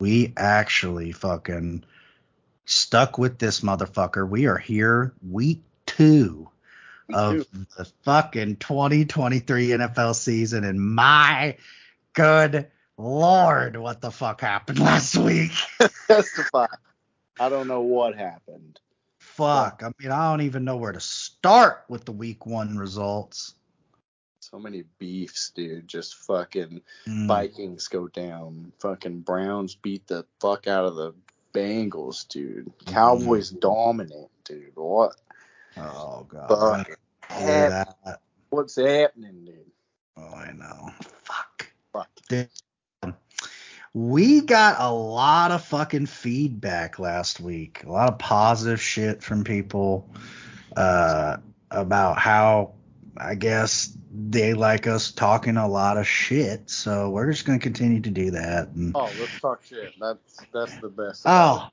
we actually fucking stuck with this motherfucker. We are here week two of the fucking 2023 NFL season, and my good lord, what the fuck happened last week? Testify. I don't know what happened. Fuck. I mean, I don't even know where to start with the week one results. So many beefs, dude. Just fucking Mm. Vikings go down. Fucking Browns beat the fuck out of the Bengals, dude. Cowboys dominant, dude. What? Oh god. Fuck. Hear that. What's happening, dude? Oh, I know. Fuck. Fuck. We got a lot of fucking feedback last week. A lot of positive shit from people uh, about how I guess they like us talking a lot of shit. So we're just gonna continue to do that. And, Oh, let's talk shit. That's that's the best. oh,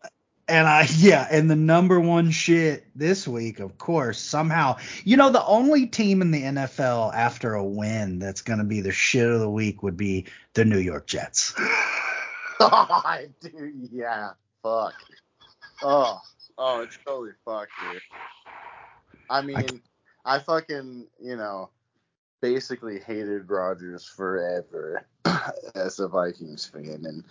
and I yeah, and the number one shit this week, of course, somehow you know the only team in the NFL after a win that's gonna be the shit of the week would be the New York Jets. Oh, dude, yeah. Fuck. Oh, oh, it's totally fucked, dude. I mean, I, fucking, you know, basically hated Rodgers forever as a Vikings fan, and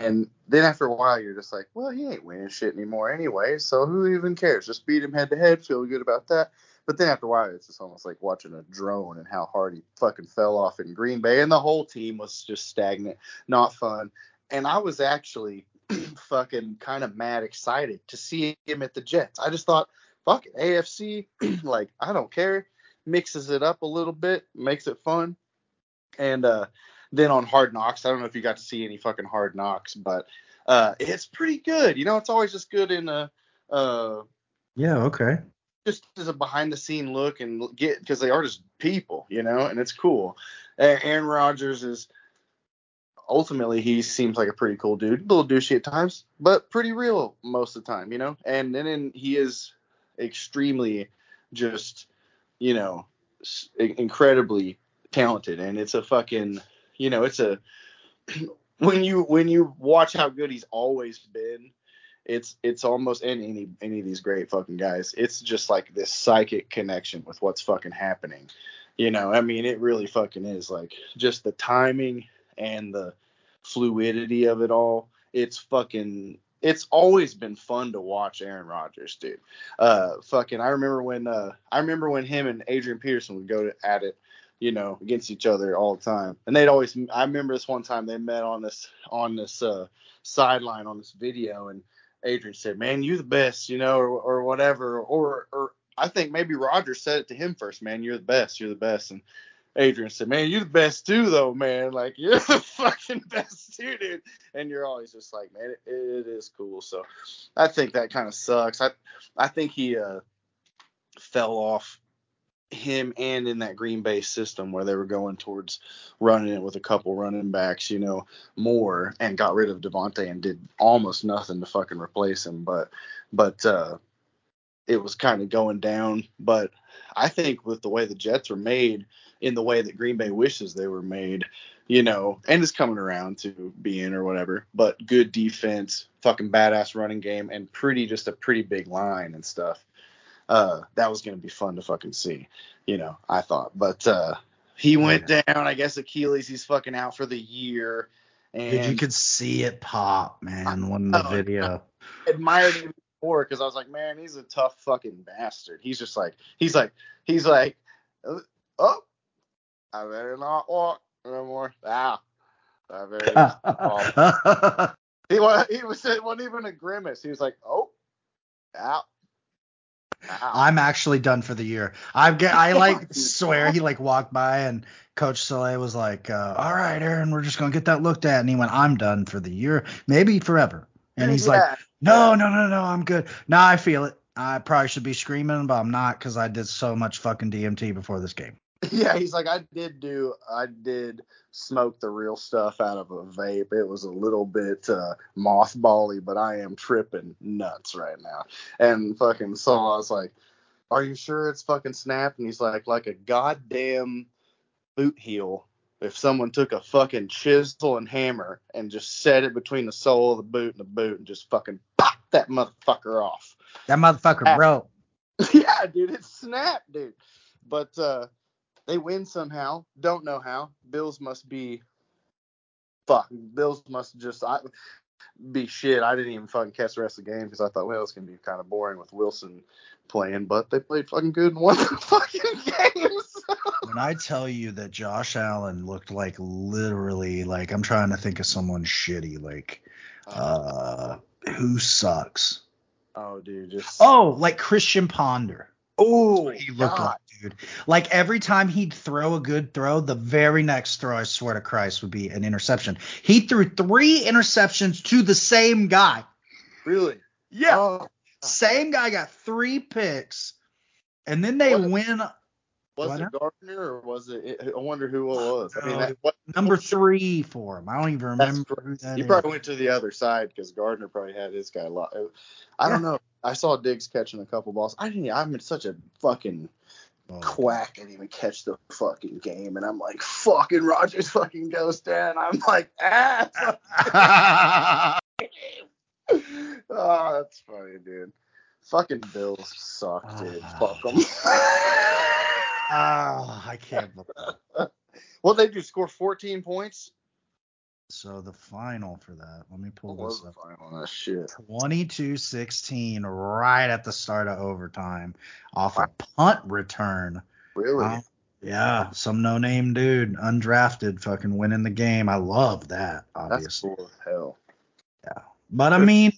and then after a while, you're just like, well, he ain't winning shit anymore anyway, so who even cares? Just beat him head to head, feel good about that. But then after a while, it's just almost like watching a drone and how hard he fucking fell off in Green Bay, and the whole team was just stagnant, not fun. And I was actually fucking kind of mad excited to see him at the Jets. I just thought, fuck it, AFC, like I don't care, mixes it up a little bit, makes it fun. And uh, then on Hard Knocks, I don't know if you got to see any fucking Hard Knocks, but uh, it's pretty good. You know, it's always just good in a uh, Yeah, okay. just as a behind the scene look and get because they are just people, you know, and it's cool. Aaron Rodgers is ultimately he seems like a pretty cool dude, a little douchey at times, but pretty real most of the time, you know. And then he is extremely just, you know, s- incredibly talented, and it's a fucking, you know, it's a when you when you watch how good he's always been it's it's almost any any any of these great fucking guys. It's just like this psychic connection with what's fucking happening. You know, I mean, it really fucking is like just the timing and the fluidity of it all. It's fucking. It's always been fun to watch Aaron Rodgers, dude. Uh, fucking. I remember when uh, I remember when him and Adrian Peterson would go to, at it, you know, against each other all the time. And they'd always. I remember this one time they met on this on this uh, sideline on this video, and Adrian said, "Man, you the best," you know, or, or whatever, or or I think maybe Roger said it to him first, "Man, you're the best, you're the best," and Adrian said, "Man, you're the best too, though, man. Like you're the fucking best too, dude." And you're always just like, "Man, it, it is cool." So I think that kind of sucks. I I think he uh fell off him and in that Green Bay system where they were going towards running it with a couple running backs, you know, more and got rid of Davante and did almost nothing to fucking replace him. But but uh it was kind of going down. But I think with the way the Jets were made, in the way that Green Bay wishes they were made, you know, and it's coming around to being or whatever, but good defense, fucking badass running game, and pretty just a pretty big line and stuff. Uh, that was gonna be fun to fucking see, you know. I thought, but uh, he went down. I guess Achilles, he's fucking out for the year. And you could see it pop, man, when the Oh, video. admired him more because I was like, man, he's a tough fucking bastard. He's just like, he's like, he's like, oh, I better not walk no more. Ah, I better. He was, he was, it wasn't even a grimace. He was like, oh, ow. Ow. I'm actually done for the year. I get, I like swear he like walked by and Coach Saleh was like, uh, "All right, Aaron, we're just gonna get that looked at," and he went, "I'm done for the year, maybe forever." And he's like, "No, no, no, no, I'm good. Now I feel it. I probably should be screaming, but I'm not because I did so much fucking DMT before this game." Yeah, he's like, I did do, I did smoke the real stuff out of a vape. It was a little bit uh, mothbally, but I am tripping nuts right now. And fucking so I was like, Are you sure it's fucking snapped? And he's like, like a goddamn boot heel if someone took a fucking chisel and hammer and just set it between the sole of the boot and the boot and just fucking pop that motherfucker off. That motherfucker broke. yeah, dude, it snapped, dude. But uh they win somehow. Don't know how. Bills must be fuck. Bills must just I, be shit. I didn't even fucking catch the rest of the game because I thought, well, it's gonna be kind of boring with Wilson playing, but they played fucking good and won the fucking games. when I tell you that Josh Allen looked like literally like I'm trying to think of someone shitty, like uh who sucks? oh, dude, just Oh, like Christian Ponder. oh, He looked God. like, dude. Like every time he'd throw a good throw, the very next throw, I swear to Christ, would be an interception. He threw three interceptions to the same guy. really. Yeah. Oh, Same guy got three picks. And then they What- win was Why it? Gardner or was it? I wonder who it was. I mean, that, uh, what, number three for him. I don't even remember who that he is. probably went to the other side because Gardner probably had his guy. Lot. I don't know. I saw Diggs catching a couple balls. I didn't. I'm in such a fucking Oh. quack. Didn't even catch the fucking game, and I'm like, fucking Rodgers fucking goes down. I'm like, ah. oh, that's funny, dude. Fucking Bills suck, dude. Ah. Fuck them. Ah, I can't believe. well, they do score 14 points. So the final for that, let me pull What was this the up. final? That shit. 22-16 right at the start of overtime off a punt return. Really? Wow. Yeah, some no-name dude, undrafted, fucking winning the game. I love that, That's obviously. cool as hell. Yeah. But I mean,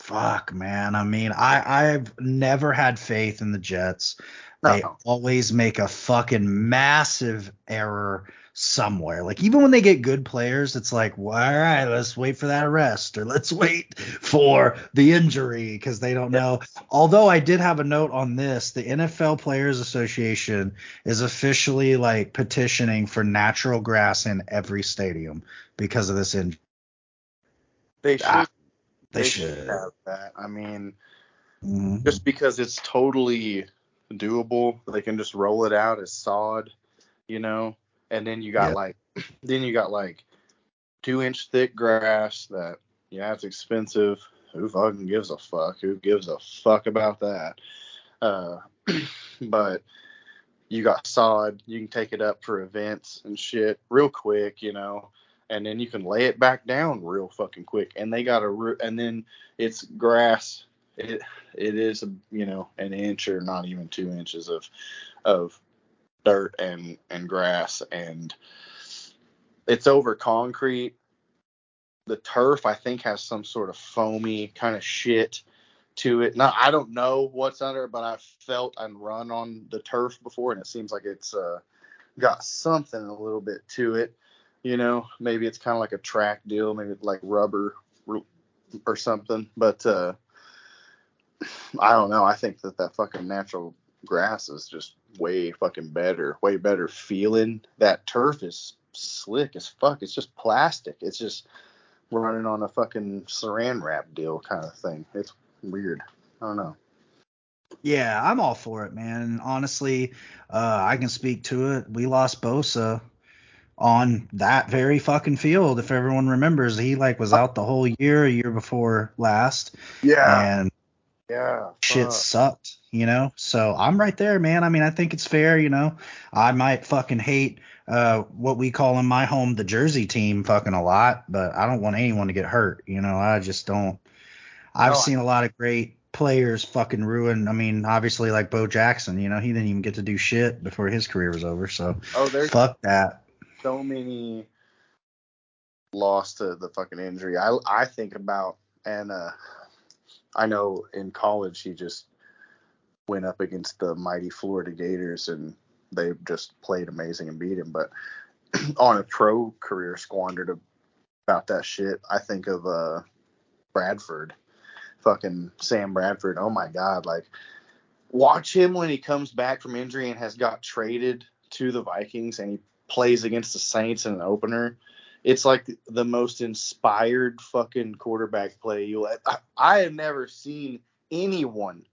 fuck, man. I mean, I I've never had faith in the Jets. They No. always make a fucking massive error somewhere. Like even when they get good players, it's like, well, all right, let's wait for that arrest or let's wait for the injury because they don't know. Although I did have a note on this, the NFL Players Association is officially like petitioning for natural grass in every stadium because of this injury. They should. Ah, They, should. have that. I mean, Mhm. just because it's totally doable, they can just roll it out as sod, you know. And then you got Yep. like, then you got like two inch thick grass that yeah, it's expensive. Who fucking gives a fuck? Who gives a fuck about that? Uh, but you got sod. You can take it up for events and shit real quick, you know. And then you can lay it back down real fucking quick. And they got a and then it's grass. It it is you know an inch or not even two inches of of dirt and and grass and it's over concrete. The turf I think has some sort of foamy kind of shit to it. Now I don't know what's under, but I've felt and run on the turf before, and it seems like it's uh, got something a little bit to it. You know, maybe it's kind of like a track deal, maybe like rubber or something. But uh, I don't know. I think that that fucking natural grass is just way fucking better, way better feeling. That turf is slick as fuck. It's just plastic. It's just running on a fucking saran wrap deal kind of thing. It's weird. I don't know. Yeah, I'm all for it, man. Honestly, uh, I can speak to it. We lost Bosa on that very fucking field. If everyone remembers, he like was out the whole year, a year before last, Yeah. and yeah. shit fuck. sucked, you know. So I'm right there, man. I mean, I think it's fair, you know. I might fucking hate uh what we call in my home the Jersey team fucking a lot, but I don't want anyone to get hurt, you know. I just don't. I've No, seen a lot of great players fucking ruin. I mean, obviously like Bo Jackson, you know, he didn't even get to do shit before his career was over. So Oh, there's fuck that. so many lost to the fucking injury. I I think about and uh I know in college he just went up against the mighty Florida Gators and they just played amazing and beat him. But on a pro career squandered about that shit. I think of uh Bradford. Fucking Sam Bradford. Oh my god, like watch him when he comes back from injury and has got traded to the Vikings and he plays against the Saints in an opener. It's like the most inspired fucking quarterback play you'll. I, I have never seen anyone.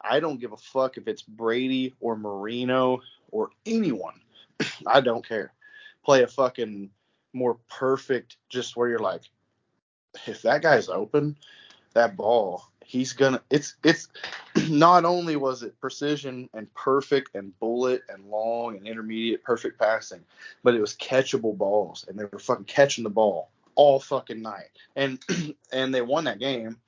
I don't give a fuck if it's Brady or Marino or anyone. I don't care. play a fucking more perfect, just where you're like, if that guy's open, that ball, he's gonna. It's it's not only was it precision and perfect and bullet and long and intermediate perfect passing, but it was catchable balls, and they were fucking catching the ball all fucking night, and and they won that game.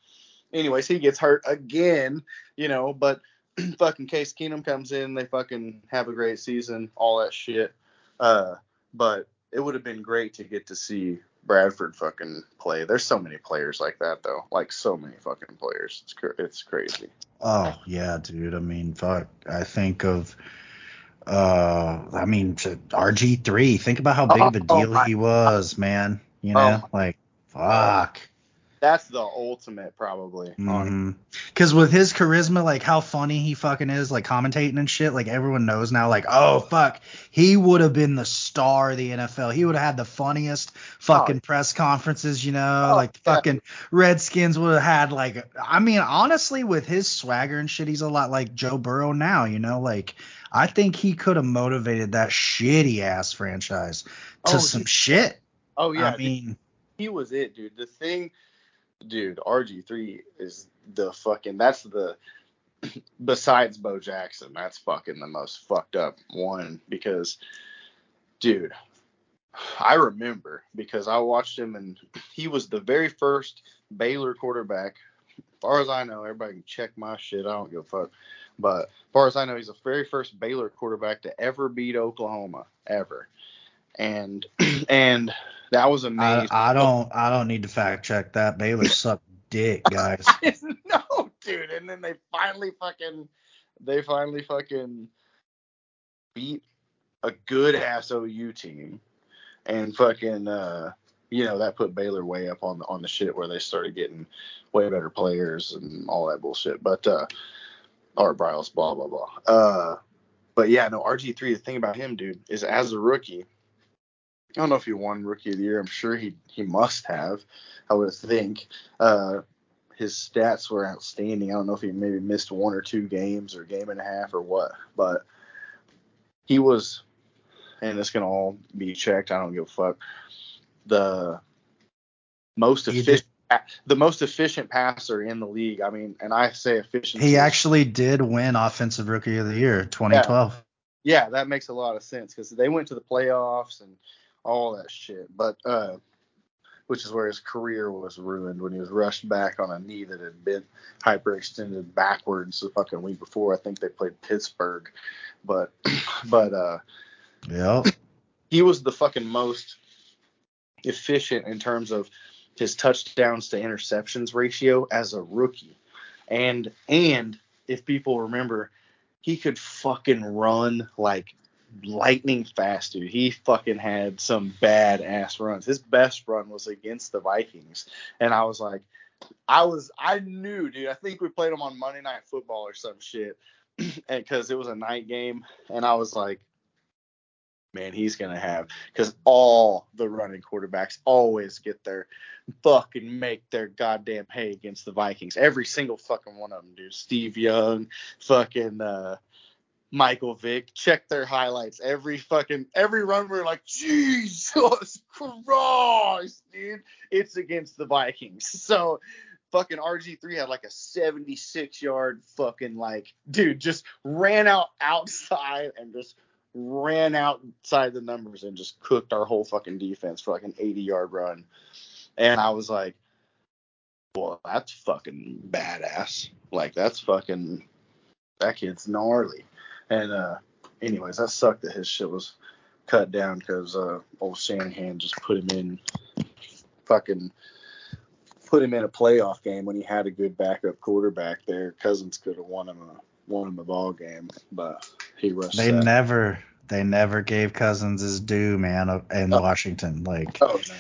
Anyways, he gets hurt again, you know, but fucking Case Keenum comes in, they fucking have a great season, all that shit. Uh, but it would have been great to get to see Bradford fucking play. There's so many players like that though, like so many fucking players. It's cr- it's crazy. Oh yeah, dude. I mean, fuck. I think of. Uh, I mean, RG three. Think about how big of a oh, deal oh, he was, man. You oh know, oh, like, fuck that's the ultimate probably. Because mm-hmm. with his charisma, like how funny he fucking is, like commentating and shit, like everyone knows now, like, oh fuck, he would have been the star of the NFL. He would have had the funniest fucking oh. press conferences, you know, oh, like yeah. fucking Redskins would have had like, I mean, honestly, with his swagger and shit, he's a lot like Joe Burrow now, you know, like. I think he could have motivated that shitty ass franchise to oh, some shit. Oh yeah, I mean, he was it, dude. The thing dude, RG3 is the fucking that's the besides Bo Jackson, that's fucking the most fucked up one because dude, I remember because I watched him and he was the very first Baylor quarterback. As far as I know, everybody can check my shit. I don't give a fuck. But as far as I know, he's the very first Baylor quarterback to ever beat Oklahoma ever. And and that was amazing. I, I don't I don't need to fact check that. Baylor sucked dick, guys. no, dude. And then they finally fucking they finally fucking beat a good ass OU team and fucking uh you know that put Baylor way up on the on the shit where they started getting way better players and all that bullshit. But uh or Briles, blah blah blah. Uh but yeah, no RG three. The thing about him, dude, is as a rookie, I don't know if he won Rookie of the Year. I'm sure he he must have. I would think. Uh, his stats were outstanding. I don't know if he maybe missed one or two games or game and a half or what, but he was, and it's gonna all be checked. I don't give a fuck. The most efficient, the most efficient passer in the league. I mean, and I say efficient. He actually did win Offensive Rookie of the Year 2012. Yeah, yeah that makes a lot of sense because they went to the playoffs and all that shit. But uh, which is where his career was ruined when he was rushed back on a knee that had been hyperextended backwards the fucking week before. I think they played Pittsburgh, but but uh, yeah, he was the fucking most efficient in terms of his touchdowns to interceptions ratio as a rookie, and and if people remember, he could fucking run like lightning fast, dude. He fucking had some bad ass runs. His best run was against the Vikings, and I was like, I was, I knew, dude. I think we played him on Monday Night Football or some shit, because it was a night game, and I was like, man, he's gonna have because all the running quarterbacks always get their fucking make their goddamn hay against the Vikings. Every single fucking one of them, dude. Steve Young, fucking uh, Michael Vick. Check their highlights. Every fucking every run we're like, Jesus Christ, dude. It's against the Vikings. So fucking RG3 had like a 76 yard fucking like dude just ran out outside and just ran outside the numbers and just cooked our whole fucking defense for like an 80 yard run. And I was like, well, that's fucking badass. Like that's fucking that kid's gnarly. And uh, anyways, that sucked that his shit was cut down because uh, old Shanahan just put him in fucking put him in a playoff game when he had a good backup quarterback there. Cousins could have won him a won him a ball game, but he rushed. They never they never gave Cousins his due, man, in oh. Washington. Like, oh no.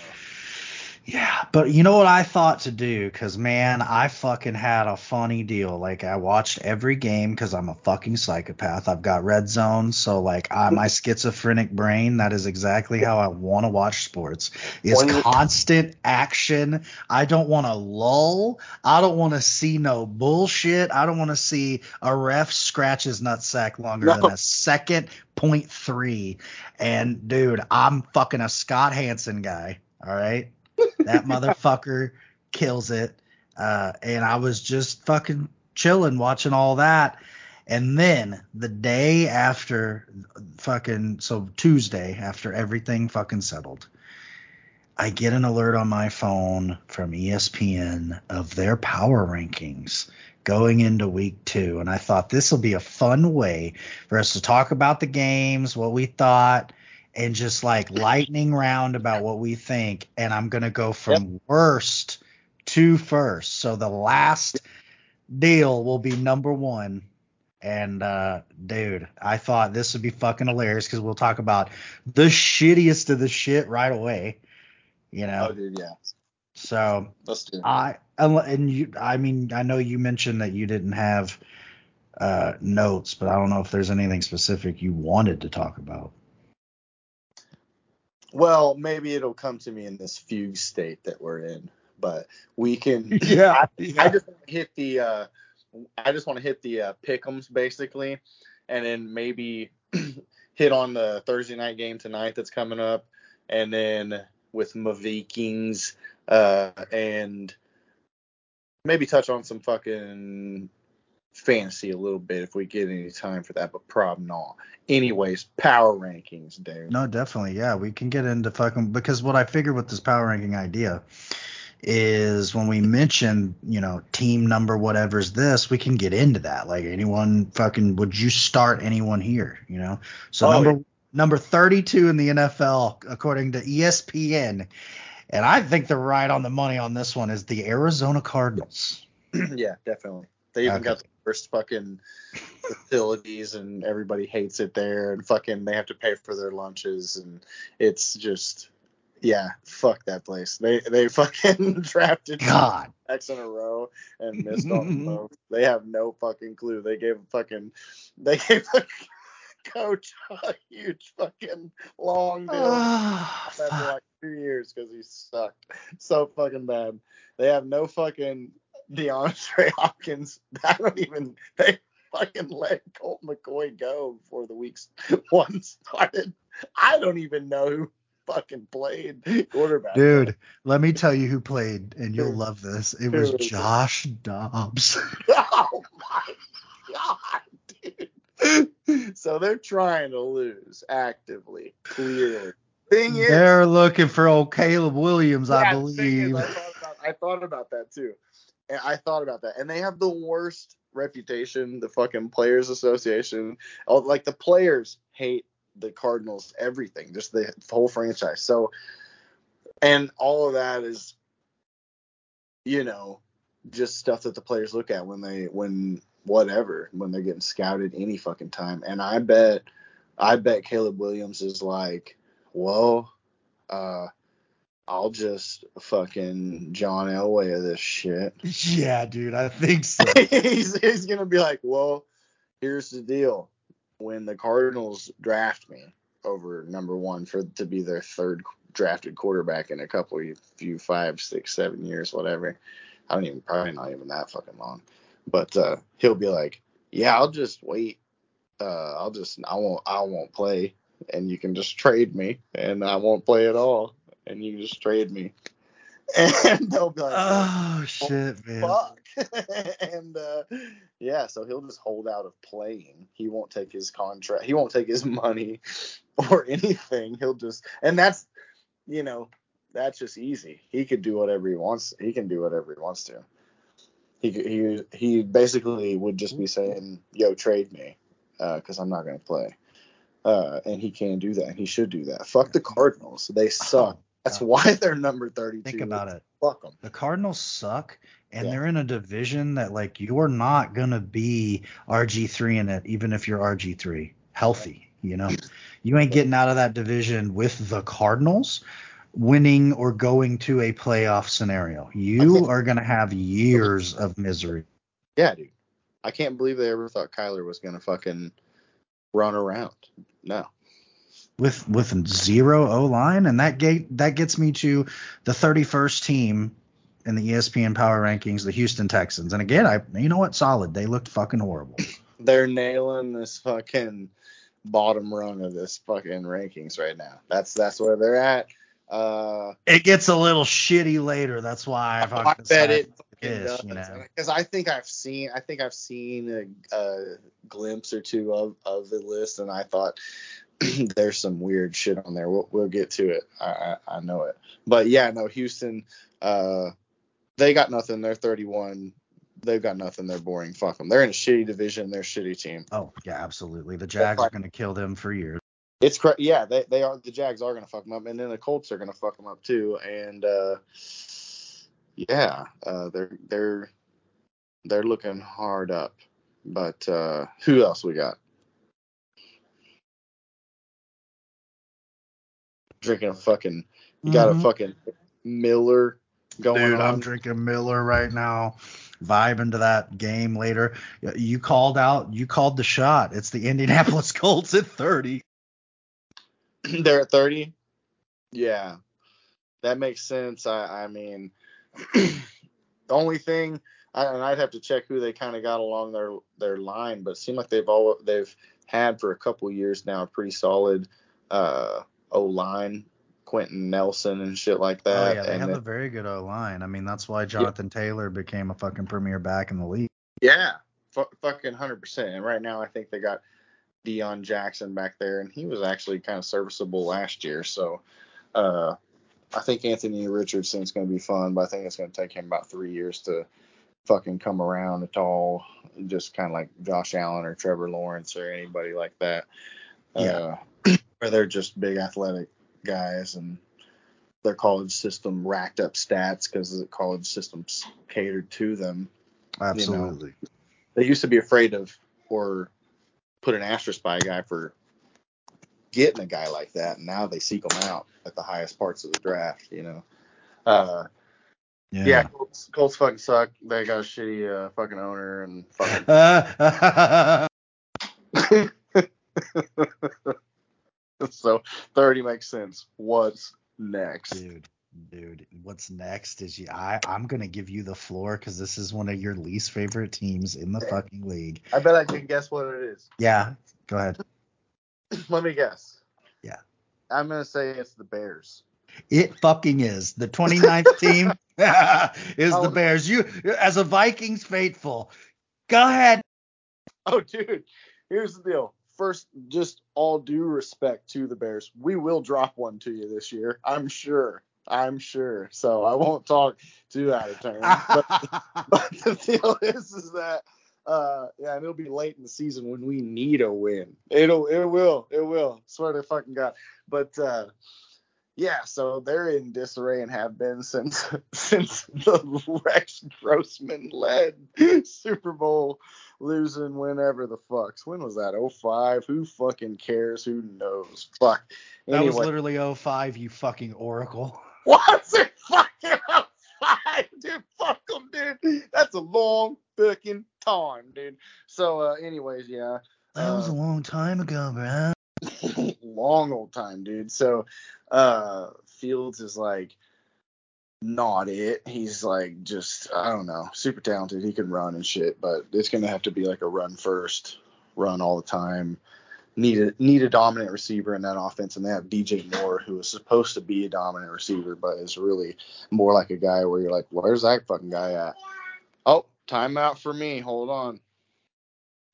Yeah, But you know what I thought to do? Because, man, I fucking had a funny deal. Like, I watched every game because I'm a fucking psychopath. I've got red zone. So, like, I, my schizophrenic brain, that is exactly how I want to watch sports, is constant action. I don't want to lull. I don't want to see no bullshit. I don't want to see a ref scratch his nutsack longer no. than a second point three. And, dude, I'm fucking a Scott Hanson guy. All right that motherfucker kills it. Uh, and I was just fucking chilling watching all that. And then the day after fucking so Tuesday after everything fucking settled, I get an alert on my phone from ESPN of their power rankings going into week 2 and I thought this will be a fun way for us to talk about the games, what we thought, and just like lightning round about what we think. And I'm going to go from yep. worst to first. So the last deal will be number one. And uh, dude, I thought this would be fucking hilarious because we'll talk about the shittiest of the shit right away. You know. Oh, dude, yeah. So let's do. It. I and you. I mean, I know you mentioned that you didn't have uh, notes, but I don't know if there's anything specific you wanted to talk about. Well, maybe it'll come to me in this fugue state that we're in, but we can. Yeah. I, yeah. I just want to hit the. Uh, I just want to hit the uh, pickums basically, and then maybe hit on the Thursday night game tonight that's coming up, and then with my Vikings, uh, and maybe touch on some fucking fantasy a little bit if we get any time for that, but probably not. Anyways, power rankings, dude. No, definitely. Yeah, we can get into fucking because what I figured with this power ranking idea is when we mention, you know, team number whatever's this, we can get into that. Like anyone fucking would you start anyone here, you know? So oh, number yeah. number 32 in the NFL according to ESPN. And I think they're right on the money on this one is the Arizona Cardinals. yeah, definitely. They even okay. got the worst fucking facilities and everybody hates it there and fucking they have to pay for their lunches and it's just yeah, fuck that place. They they fucking drafted God X in a row and missed on both. They have no fucking clue. They gave fucking they gave a coach a huge fucking long deal oh, after like two years because he sucked so fucking bad. They have no fucking DeAndre Hopkins. I don't even they fucking let Colt McCoy go before the week's one started. I don't even know who fucking played quarterback. Dude, let me tell you who played, and you'll love this. It was Josh Dobbs. oh my god, dude. So they're trying to lose actively, clearly. Thing is, they're looking for old Caleb Williams, I believe. I, thought about, I thought about that too. I thought about that. And they have the worst reputation, the fucking Players Association. Oh, like the players hate the Cardinals, everything, just the whole franchise. So, and all of that is, you know, just stuff that the players look at when they, when whatever, when they're getting scouted any fucking time. And I bet, I bet Caleb Williams is like, well, uh, I'll just fucking John Elway of this shit. Yeah, dude, I think so. he's, he's gonna be like, well, here's the deal. When the Cardinals draft me over number one for to be their third drafted quarterback in a couple few five, six, seven years, whatever. I don't even probably not even that fucking long. But uh, he'll be like, yeah, I'll just wait. Uh, I'll just I won't I won't play, and you can just trade me, and I won't play at all and you just trade me. And they'll be like, oh, oh shit, man. Fuck. and uh, yeah, so he'll just hold out of playing. He won't take his contract. He won't take his money or anything. He'll just, and that's, you know, that's just easy. He could do whatever he wants. He can do whatever he wants to. He he he basically would just be saying, "Yo, trade me," because uh, I'm not gonna play. Uh, and he can do that. He should do that. Fuck the Cardinals. They suck. That's why they're number 32. Think about it. Fuck them. The Cardinals suck, and yeah. they're in a division that like you're not gonna be RG three in it, even if you're RG three healthy. You know, you ain't getting out of that division with the Cardinals. winning or going to a playoff scenario. You are going to have years of misery. Yeah, dude. I can't believe they ever thought Kyler was going to fucking run around. No. With with zero O line, and that gate that gets me to the 31st team in the ESPN Power Rankings, the Houston Texans. And again, I you know what, solid. They looked fucking horrible. They're nailing this fucking bottom rung of this fucking rankings right now. That's that's where they're at. Uh, it gets a little shitty later. That's why I've I bet it is, you know. Because I think I've seen I think I've seen a, a glimpse or two of of the list, and I thought there's some weird shit on there. We'll, we'll get to it. I, I, I know it. But yeah, no, Houston, uh, they got nothing. They're 31. They've got nothing. They're boring. Fuck them. They're in a shitty division. They're a shitty team. Oh yeah, absolutely. The Jags are going to kill them for years. It's cra- yeah, they they are the Jags are going to fuck them up, and then the Colts are going to fuck them up too. And uh, yeah, uh, they're they're they're looking hard up. But uh, who else we got? Drinking a fucking, you got mm-hmm. a fucking Miller going Dude, on. I'm drinking Miller right now, vibing into that game later. You called out, you called the shot. It's the Indianapolis Colts at 30. They're at 30. Yeah, that makes sense. I, I mean, the only thing, I, and I'd have to check who they kind of got along their their line, but it seemed like they've all they've had for a couple years now a pretty solid uh, O line Quenton Nelson and shit like oh, that. Oh yeah, they and have a very good O line. I mean, that's why Jonathan yeah. Taylor became a fucking premier back in the league. Yeah, f- fucking hundred percent. And right now, I think they got Deon Jackson back there, and he was actually kind of serviceable last year. So, uh, I think Anthony Richardson is going to be fun, but I think it's going to take him about three years to fucking come around at all. Just kind of like Josh Allen or Trevor Lawrence or anybody like that. Yeah. Uh, where they're just big athletic guys and their college system racked up stats because the college systems catered to them. Absolutely. You know, they used to be afraid of or put an asterisk by a guy for getting a guy like that, and now they seek them out at the highest parts of the draft. You know. Uh, yeah. yeah Colts, Colts, fucking suck. They got a shitty uh, fucking owner and fucking. so 30 makes sense. What's next? Dude, dude, what's next is you I I'm going to give you the floor cuz this is one of your least favorite teams in the fucking league. I bet I can guess what it is. Yeah, go ahead. Let me guess. Yeah. I'm going to say it's the Bears. It fucking is. The 29th team is oh. the Bears. You as a Vikings faithful. Go ahead. Oh, dude. Here's the deal first, just all due respect to the Bears, we will drop one to you this year. I'm sure. I'm sure. So I won't talk too out of turn. but, but the deal is, is that uh, yeah, and it'll be late in the season when we need a win. It'll, it will, it will. Swear to fucking God. But uh, yeah, so they're in disarray and have been since since the Rex Grossman led Super Bowl losing whenever the fucks. When was that? 05? Who fucking cares? Who knows? Fuck. Anyway. That was literally 05, you fucking oracle. What's it fucking 05? Dude, fuck them, dude. That's a long fucking time, dude. So, uh, anyways, yeah. That uh, was a long time ago, bro. long old time, dude. So, uh, Fields is like, not it. He's like just I don't know, super talented. He can run and shit, but it's gonna have to be like a run first, run all the time. Need a need a dominant receiver in that offense, and they have DJ Moore, who is supposed to be a dominant receiver, but is really more like a guy where you're like, where's that fucking guy at? Oh, timeout for me. Hold on.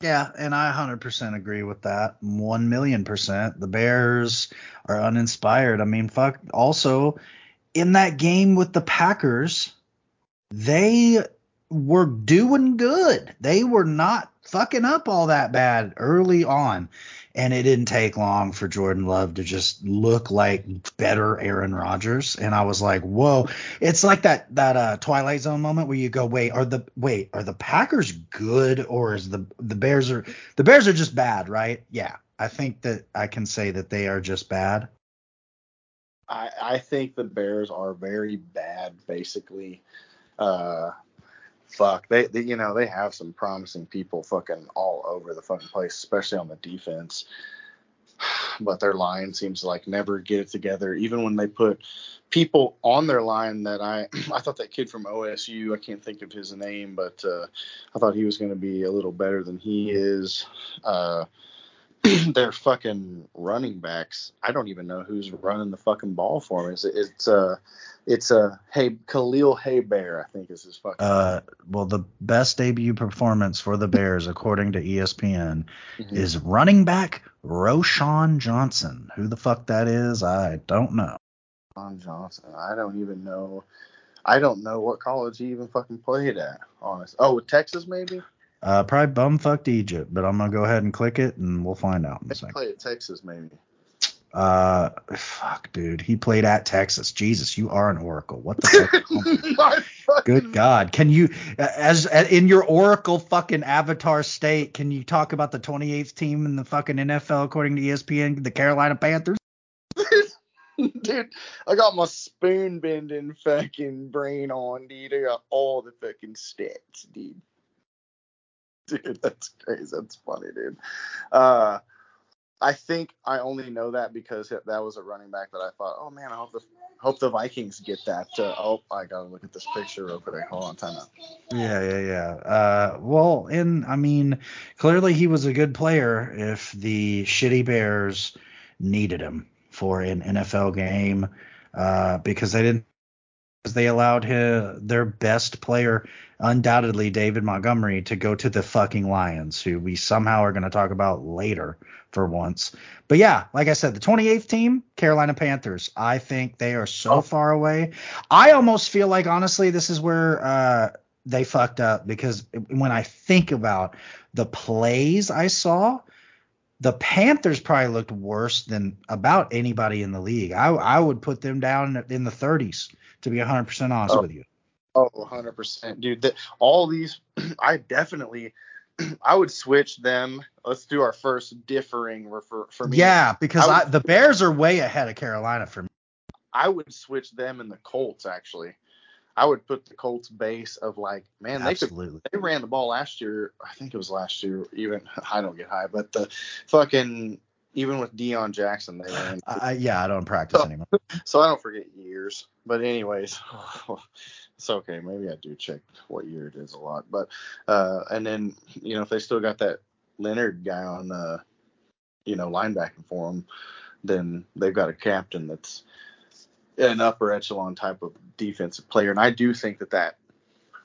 Yeah, and I 100% agree with that. 1 million percent. The Bears are uninspired. I mean, fuck. Also, in that game with the Packers, they were doing good. They were not fucking up all that bad early on. And it didn't take long for Jordan Love to just look like better Aaron Rodgers. And I was like, whoa. It's like that that uh, Twilight Zone moment where you go, wait, are the wait, are the Packers good or is the the Bears are the Bears are just bad, right? Yeah. I think that I can say that they are just bad. I I think the Bears are very bad, basically. Uh, fuck, they, they you know they have some promising people fucking all over the fucking place, especially on the defense. But their line seems to like never get it together. Even when they put people on their line that I I thought that kid from OSU, I can't think of his name, but uh, I thought he was going to be a little better than he is. Uh, their fucking running backs. I don't even know who's running the fucking ball for them. It's it's uh it's uh hey Khalil Herbert, I think is his fucking. Uh, well, the best debut performance for the Bears, according to ESPN, Mhm. is running back Roschon Johnson. Who the fuck that is, I don't know. Ron Johnson. I don't even know. I don't know what college he even fucking played at. Honest. Oh, with Texas maybe. Uh, probably bumfucked Egypt, but I'm gonna go ahead and click it, and we'll find out in a He second. played at Texas maybe. Uh, fuck, dude, he played at Texas. Jesus, you are an oracle. What the fuck? Good God, can you, as, as in your oracle fucking avatar state, can you talk about the 28th team in the fucking NFL according to ESPN, the Carolina Panthers? Dude, I got my spoon bending fucking brain on, dude. I got all the fucking stats, dude. Dude, that's crazy. That's funny, dude. Uh, I think I only know that because that was a running back that I thought, oh man, I hope the hope the Vikings get that. Uh, oh, I gotta look at this picture real quick. Hold on, time out. Yeah, yeah, yeah. Uh, well, and I mean, clearly he was a good player if the shitty Bears needed him for an NFL game, uh, because they didn't, they allowed his, their best player, undoubtedly David Montgomery, to go to the fucking Lions, who we somehow are going to talk about later for once. But yeah, like I said, the 28th team, Carolina Panthers. I think they are so Oh. far away. I almost feel like honestly, this is where uh, they fucked up because when I think about the plays I saw, the Panthers probably looked worse than about anybody in the league. I, I would put them down in the 30s to be 100% honest Oh. with you. Oh, 100%. Dude, the, all these, I definitely, I would switch them. Let's do our first differing for, for me. Yeah, because I I the Bears are way ahead of Carolina for me. I would switch them and the Colts, actually. I would put the Colts base of like, man, they could Absolutely. they ran the ball last year. I think it was last year. Even I don't get high, but the fucking even with Deon Jackson, they ran. I, yeah, I don't practice Oh. anymore. So I don't forget years. But anyways, it's okay. Maybe I do check what year it is a lot. But uh, and then you know if they still got that Leonard guy on the you know linebacking for them, then they've got a captain that's an upper echelon type of defensive player. And I do think that that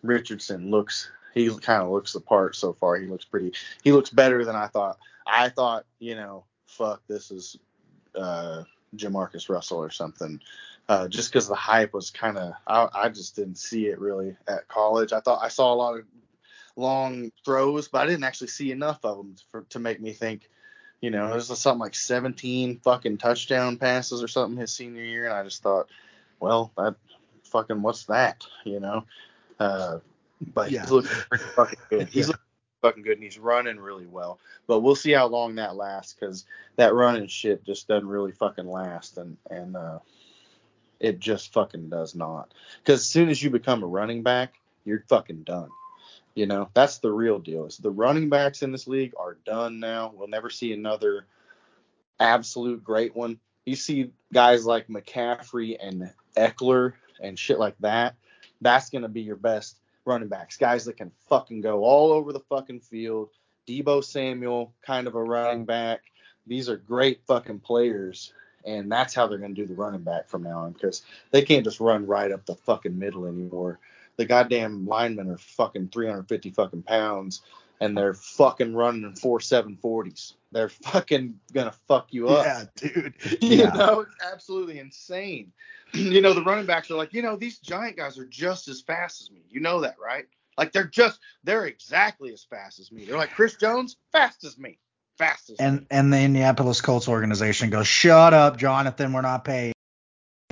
Richardson looks he kind of looks the part so far. He looks pretty. He looks better than I thought. I thought you know fuck this is uh JaMarcus Russell or something. Uh, just because the hype was kind of, I, I just didn't see it really at college. I thought I saw a lot of long throws, but I didn't actually see enough of them for, to make me think, you know, there's something like 17 fucking touchdown passes or something his senior year, and I just thought, well, that fucking what's that, you know? Uh, but Yeah. he's looking pretty fucking good. He's Yeah. looking fucking good, and he's running really well. But we'll see how long that lasts, because that running shit just doesn't really fucking last, and and uh, it just fucking does not. Because as soon as you become a running back, you're fucking done. You know, that's the real deal. Is the running backs in this league are done now. We'll never see another absolute great one. You see guys like McCaffrey and Ekeler and shit like that. That's gonna be your best running backs. Guys that can fucking go all over the fucking field. Deebo Samuel, kind of a running back. These are great fucking players, and that's how they're gonna do the running back from now on because they can't just run right up the fucking middle anymore. The goddamn linemen are fucking 350 fucking pounds, and they're fucking running in four seven forties. They're fucking gonna fuck you up. Yeah, dude. You Yeah. know, it's absolutely insane. you know, the running backs are like, you know, these giant guys are just as fast as me. You know that, right? Like they're just they're exactly as fast as me. They're like Chris Jones, fast as me. Fast as me. And and the Indianapolis Colts organization goes, "Shut up, Jonathan. We're not paying."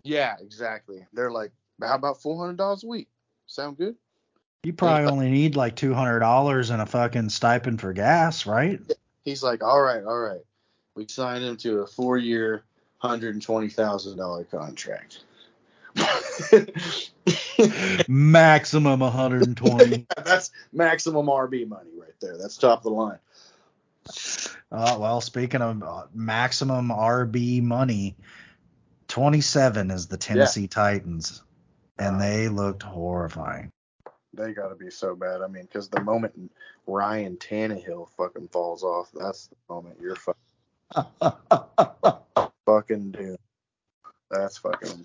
Yeah, exactly. They're like, how about four hundred dollars a week? Sound good? You probably only need like two hundred dollars and a fucking stipend for gas, right? He's like, all right, all right. We signed him to a four year, hundred and twenty thousand dollar contract. maximum 120. That's maximum RB money right there. That's top of the line. Uh, well, speaking of uh, maximum RB money, 27 is the Tennessee yeah. Titans, and they looked horrifying. They got to be so bad. I mean, because the moment Ryan Tannehill fucking falls off, that's the moment you're fucking, fucking dude. That's fucking.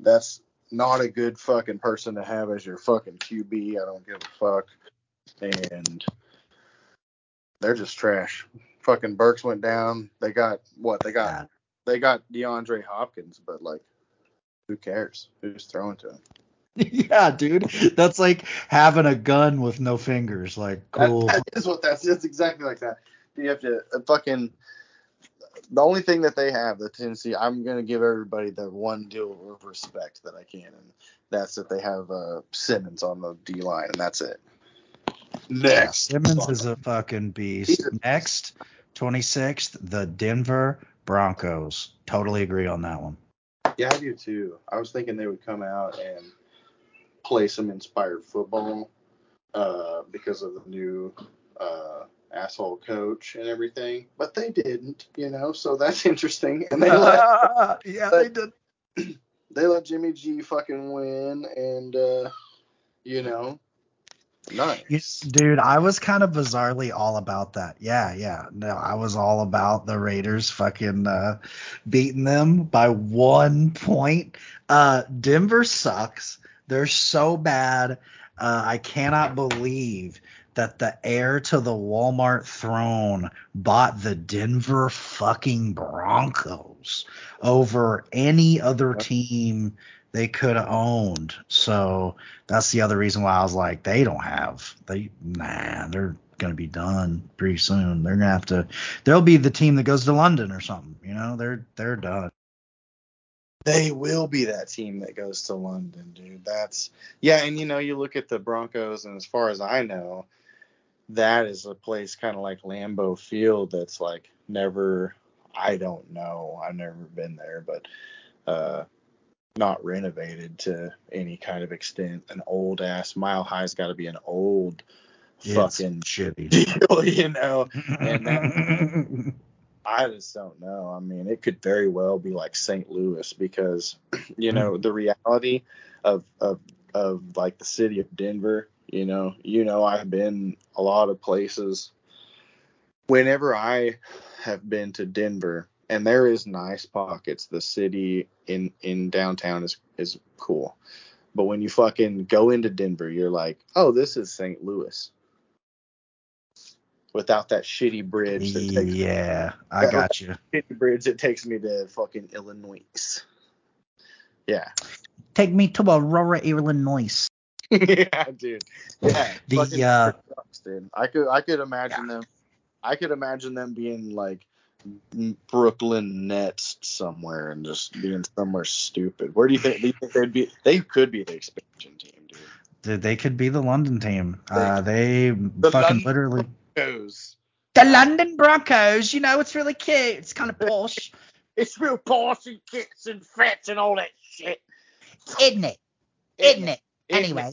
That's not a good fucking person to have as your fucking QB. I don't give a fuck. And they're just trash. Fucking Burks went down. They got what? They got they got DeAndre Hopkins, but like, who cares? Who's throwing to him? yeah, dude. That's like having a gun with no fingers. Like, cool. that, that is what that's. It's exactly like that. You have to uh, fucking. The only thing that they have, the Tennessee, I'm gonna give everybody the one deal of respect that I can, and that's that they have uh, Simmons on the D line, and that's it. Next. Simmons is a fucking beast. Next, 26th, the Denver Broncos. Totally agree on that one. Yeah, I do too. I was thinking they would come out and play some inspired football uh, because of the new uh, asshole coach and everything, but they didn't, you know. So that's interesting. And they let yeah, they did. They let Jimmy G fucking win, and uh, you know Nice. Dude, I was kind of bizarrely all about that. Yeah, yeah. No, I was all about the Raiders fucking uh, beating them by one point. Uh, Denver sucks. They're so bad. Uh, I cannot believe that the heir to the Walmart throne bought the Denver fucking Broncos over any other team they could have owned. So that's the other reason why I was like, they don't have they nah, they're gonna be done pretty soon. They're gonna have to they'll be the team that goes to London or something. You know, they're they're done. They will be that team that goes to London, dude. That's yeah, and you know, you look at the Broncos, and as far as I know, that is a place kind of like Lambeau Field that's like never. I don't know. I've never been there, but uh, not renovated to any kind of extent. An old ass mile high's got to be an old fucking shitty deal, you know. And that, I just don't know. I mean, it could very well be like St. Louis because you know the reality of of of like the city of Denver. You know, you know, I've been a lot of places. Whenever I have been to Denver, and there is nice pockets. The city in in downtown is is cool, but when you fucking go into Denver, you're like, oh, this is St. Louis. Without that shitty bridge. That takes yeah, I got you. Shitty bridge that takes me to fucking Illinois. Yeah. Take me to Aurora, Illinois. yeah, dude. Yeah. The uh, sucks, dude. I could I could imagine yeah. them. I could imagine them being like Brooklyn Nets somewhere and just being somewhere stupid. Where do you think, do you think they'd be? They could be the expansion team, dude. They could be the London team. Uh, they the fucking London literally. Broncos. The London Broncos. You know, it's really cute. It's kind of posh. it's real posh and kits and fats and all that shit. Isn't it? Isn't it? Anyway.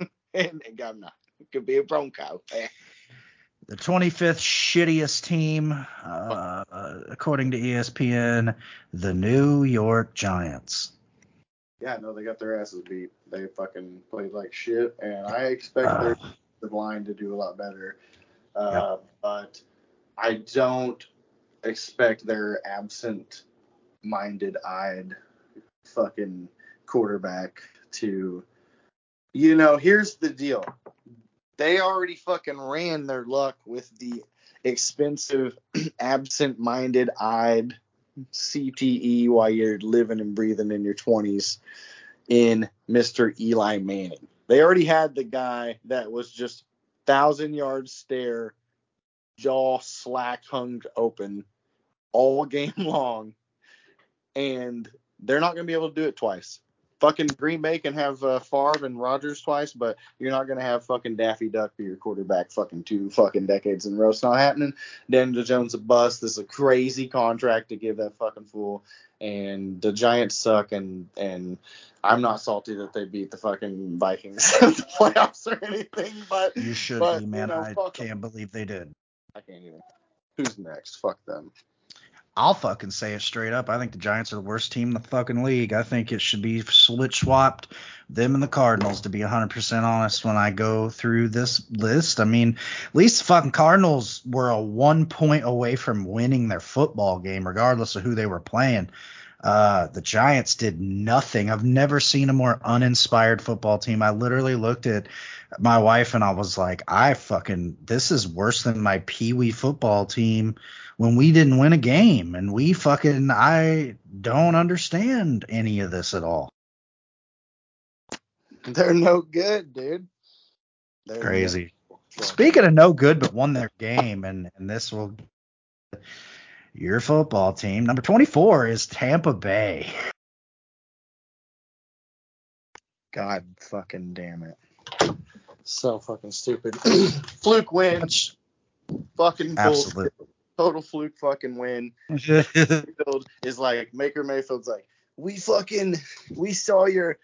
Isn't it, Governor? It could be a Bronco. the 25th shittiest team, uh, according to ESPN, the New York Giants. Yeah, no, they got their asses beat. They fucking played like shit, and I expect uh, their the line to do a lot better. Uh. But I don't expect their absent-minded eyed fucking quarterback to. You know, here's the deal they already fucking ran their luck with the expensive, absent-minded eyed CTE while you're living and breathing in your 20s in Mr. Eli Manning. They already had the guy that was just thousand yard stare, jaw slack hung open all game long, and they're not going to be able to do it twice. Fucking Green Bay can have uh, Favre and Rodgers twice, but you're not gonna have fucking Daffy Duck be your quarterback fucking two fucking decades in a row. It's not happening. Daniel Jones a bust. This is a crazy contract to give that fucking fool. And the Giants suck, and and I'm not salty that they beat the fucking Vikings in the playoffs or anything, but You should but, be, man. You know, I can't believe they did. I can't even. Who's next? Fuck them. I'll fucking say it straight up. I think the Giants are the worst team in the fucking league. I think it should be switch swapped them and the Cardinals to be 100% honest when I go through this list. I mean, at least the fucking Cardinals were a one point away from winning their football game, regardless of who they were playing. Uh, the Giants did nothing. I've never seen a more uninspired football team. I literally looked at my wife and I was like, I fucking, this is worse than my Pee Wee football team when we didn't win a game. And we fucking, I don't understand any of this at all. They're no good, dude. They're Crazy. no- Speaking of no good, but won their game, and, and this will, your football team, number 24 is Tampa Bay. God fucking damn it. So fucking stupid. fluke win. Fucking bullshit. Absolutely. Total fluke fucking win. Mayfield is like Baker Mayfield's like, we fucking we saw your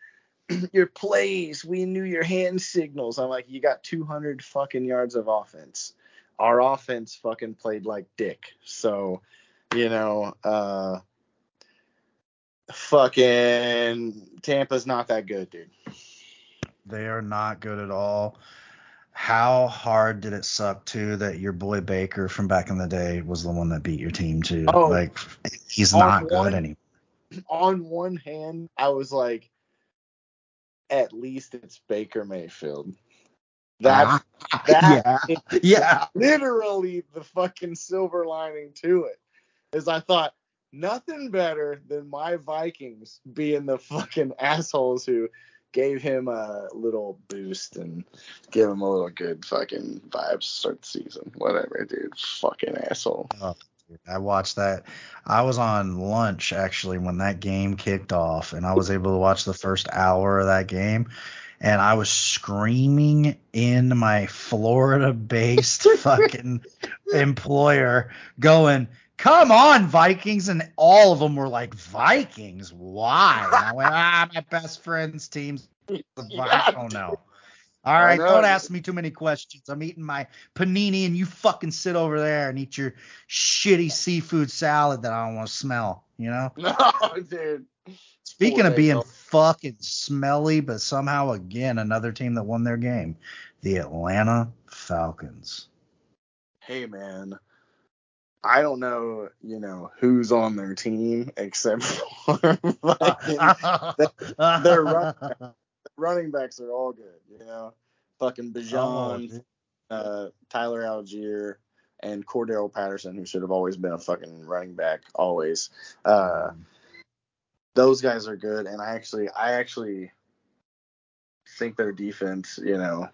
your plays, we knew your hand signals. I'm like, you got 200 fucking yards of offense. Our offense fucking played like dick. So, you know, uh, fucking Tampa's not that good, dude. They are not good at all. How hard did it suck too that your boy Baker from back in the day was the one that beat your team too? Oh. like he's not one- good anymore. On one hand, I was like, at least it's Baker Mayfield. That's that yeah, yeah. literally the fucking silver lining to it is I thought nothing better than my Vikings being the fucking assholes who gave him a little boost and give him a little good fucking vibes to start the season. Whatever, dude. Fucking asshole. Oh, dude, I watched that. I was on lunch actually when that game kicked off, and I was able to watch the first hour of that game. And I was screaming in my Florida-based fucking employer, going, "Come on, Vikings!" And all of them were like, "Vikings? Why?" And I went, "Ah, my best friend's team's the Yeah, I don't know." All right, don't ask me too many questions. I'm eating my panini, and you fucking sit over there and eat your shitty seafood salad that I don't want to smell. You know. No, dude. Speaking Four of being fucking smelly, but somehow again another team that won their game, the Atlanta Falcons. Hey, man. I don't know, you know, who's on their team except for fucking they're run- running backs are all good, you know. Fucking Oh, Bijan, dude. uh, Tyler Allgeier, and Cordell Patterson, who should have always been a fucking running back, always. Uh, those guys are good, and I actually, I actually think their defense, you know,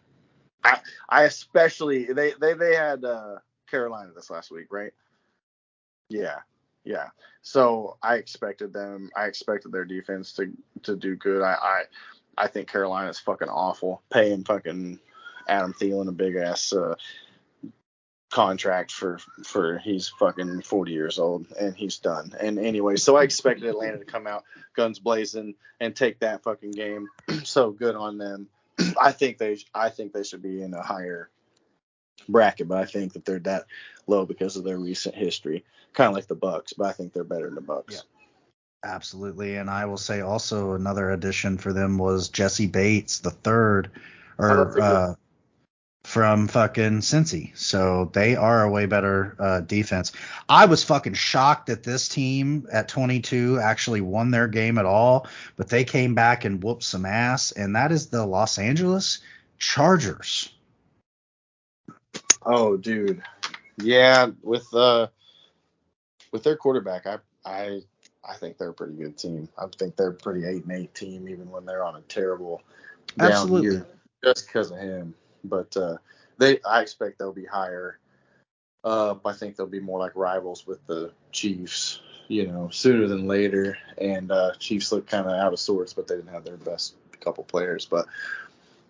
I, I especially they they they had uh, Carolina this last week, right? Yeah, yeah. So I expected them. I expected their defense to to do good. I I, I think Carolina's fucking awful, paying fucking Adam Thielen a big ass uh, contract for for he's fucking 40 years old and he's done. And anyway, so I expected Atlanta to come out guns blazing and take that fucking game. so good on them. I think they I think they should be in a higher bracket, but I think that they're that low because of their recent history, kind of like the Bucks. But I think they're better than the Bucks. Yeah. Absolutely, and I will say also another addition for them was Jessie Bates, the third, Oh, or uh, from fucking Cincy. So they are a way better uh, defense. I was fucking shocked that this team at 22 actually won their game at all, but they came back and whooped some ass, and that is the Los Angeles Chargers. Oh, dude. Yeah, with uh with their quarterback, I I I think they're a pretty good team. I think they're a pretty eight and eight team, even when they're on a terrible down Absolutely. year, just because of him. But uh, they, I expect they'll be higher up. I think they'll be more like rivals with the Chiefs you know, sooner than later. And uh, Chiefs look kind of out of sorts, but they didn't have their best couple players. But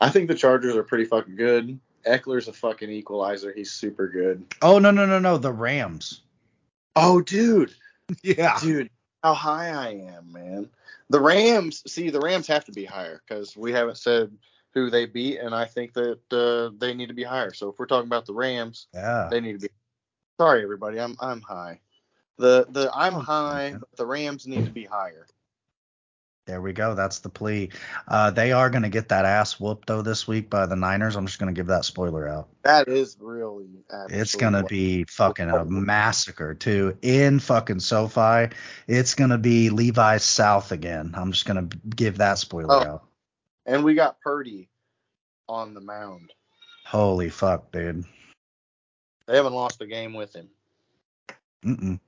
I think the Chargers are pretty fucking good. Ekeler's a fucking equalizer. He's super good. Oh no no no no the Rams. Oh dude, Yeah. dude, how high I am, man. The Rams, see, the Rams have to be higher because we haven't said who they beat, and I think that uh, they need to be higher. So if we're talking about the Rams, Yeah. they need to be. Sorry, everybody, I'm I'm high. The the I'm Oh, high, but the Rams need to be higher. There we go. That's the plea. Uh, they are going to get that ass whooped though this week by the Niners. I'm just going to give that spoiler out. That is really. It's going to be fucking a massacre too in fucking SoFi. It's going to be Levi's South again. I'm just going to give that spoiler Oh. out. And we got Purdy on the mound. Holy fuck, dude. They haven't lost a game with him. Mm-mm.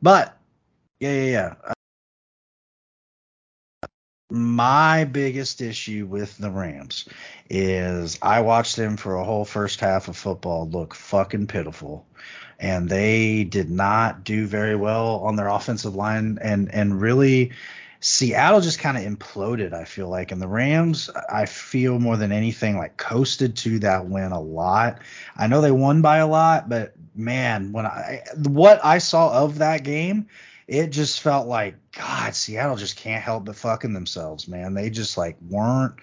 But yeah, yeah, yeah. My biggest issue with the Rams is I watched them for a whole first half of football look fucking pitiful. And they did not do very well on their offensive line and and really Seattle just kind of imploded, I feel like. And the Rams, I feel more than anything, like coasted to that win a lot. I know they won by a lot, but man, when I what I saw of that game, it just felt like God, Seattle just can't help but fucking themselves, man. They just like weren't.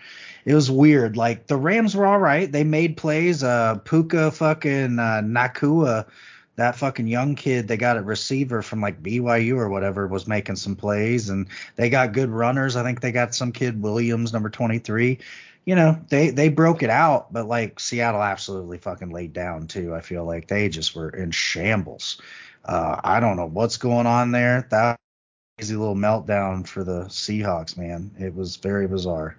It was weird. Like the Rams were all right. They made plays. Uh, Puka fucking uh, Nacua, that fucking young kid they got a receiver from like BYU or whatever was making some plays, and they got good runners. I think they got some kid Williams, number 23 you know, they they broke it out, but like Seattle absolutely fucking laid down too. I feel like they just were in shambles. Uh, I don't know what's going on there. That crazy little meltdown for the Seahawks, man. It was very bizarre.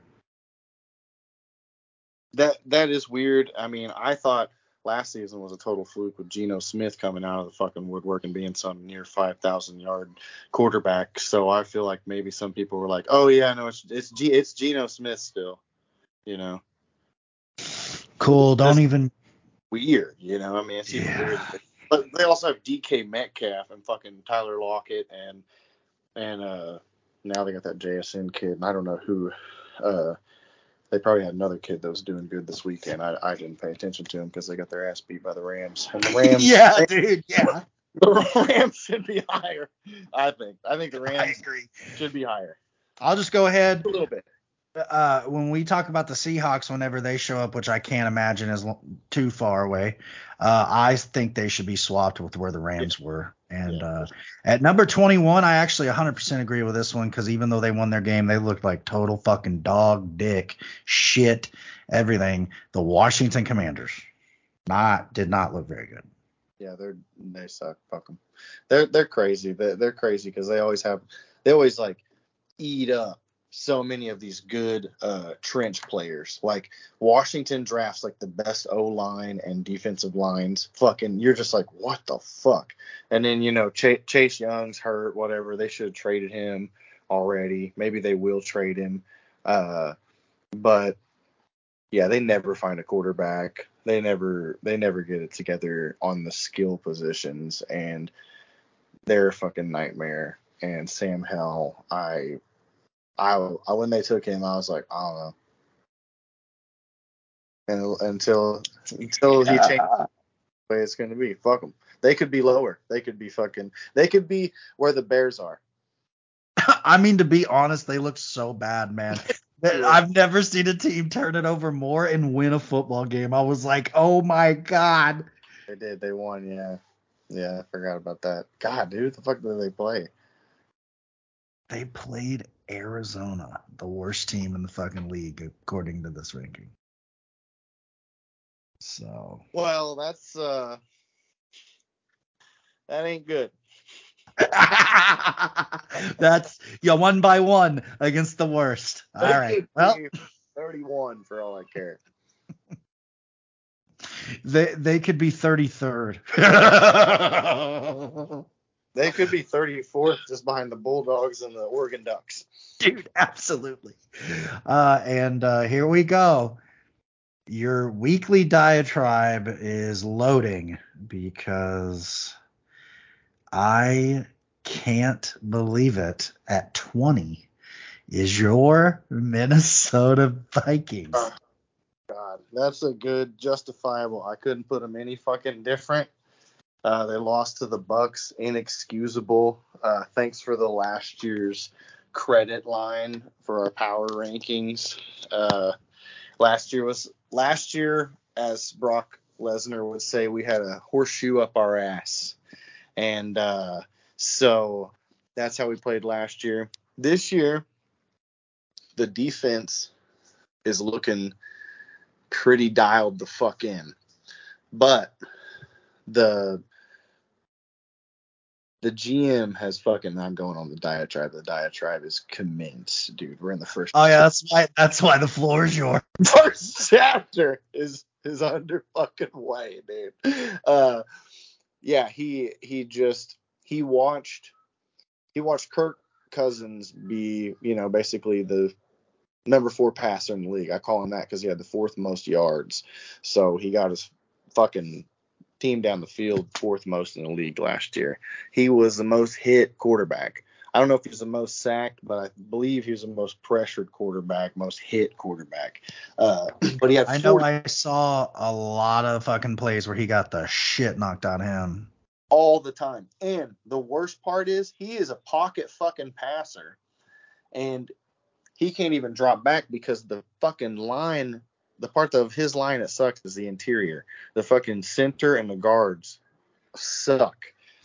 That that is weird. I mean, I thought last season was a total fluke with Geno Smith coming out of the fucking woodwork and being some near 5,000 yard quarterback. So I feel like maybe some people were like, "Oh yeah, no, it's it's G, it's Geno Smith still." You know, Cool. Don't This- even. weird. You know, I mean, it's Yeah. weird. But they also have DK Metcalf and fucking Tyler Lockett and and uh now they got that JSN kid. And I don't know who. Uh, they probably had another kid that was doing good this weekend. I, I didn't pay attention to him because they got their ass beat by the Rams. And the Rams, yeah, dude. Yeah, the Rams should be higher. I think. I think the I Rams agree. should be higher I'll just go ahead. a little bit. Uh, when we talk about the Seahawks, whenever they show up, which I can't imagine is too far away, uh, I think they should be swapped with where the Rams were. And Yeah. uh, at number 21, I actually 100% agree with this one because even though they won their game, they looked like total fucking dog, dick, shit, everything. The Washington Commanders not did not look very good. Yeah, they're they suck. Fuck them. They're they're crazy. They're, they're crazy because they always have they always like eat up so many of these good uh trench players. Like Washington drafts like the best O line and defensive lines. Fucking, you're just like what the fuck. And then you know Ch- Chase Young's hurt. Whatever. They should have traded him already. Maybe they will trade him. Uh, but yeah, they never find a quarterback. They never they never get it together on the skill positions and they're a fucking nightmare. And Sam Howell, I I, I when they took him, I was like, I don't know. And until until he changed the way it's going to be, fuck them. They could be lower. They could be fucking. They could be where the Bears are. I mean, to be honest, they look so bad, man. I've never seen a team turn it over more and win a football game. I was like, oh my god. They did. They won. Yeah. Yeah. I forgot about that. God, dude, the fuck did they play? They played Arizona, the worst team in the fucking league, according to this ranking. So Well, that's uh, that ain't good. that's yeah, one by one against the worst. All right. Well, 31 for all I care. they they could be 33rd. They could be 34th just behind the Bulldogs and the Oregon Ducks. Dude, absolutely. Uh, and uh, here we go. Your weekly diatribe is loading because I can't believe it. At 20 is your Minnesota Vikings. Uh, God, that's a good justifiable. I couldn't put them any fucking different. Uh, they lost to the Bucks, inexcusable. Uh, thanks for the last year's credit line for our power rankings. Uh, last year was last year, as Brock Lesnar would say, we had a horseshoe up our ass, and uh, so that's how we played last year. This year, the defense is looking pretty dialed the fuck in, but the the GM has fucking. I'm going on the diatribe. The diatribe is commenced, dude. We're in the first. Oh yeah, that's why. That's why the floor is yours. First chapter is is under fucking way, dude. Uh, yeah, he he just he watched he watched Kirk Cousins be, you know, basically the number four passer in the league. I call him that because he had the fourth most yards. So he got his fucking team down the field fourth most in the league last year. He was the most hit quarterback. I don't know if he was the most sacked, but I believe he was the most pressured quarterback, most hit quarterback. Uh, but he had. 40, I know I saw a lot of fucking plays where he got the shit knocked out of him all the time. And the worst part is he is a pocket fucking passer, and he can't even drop back because the fucking line the part of his line that sucks is the interior. The fucking center and the guards suck.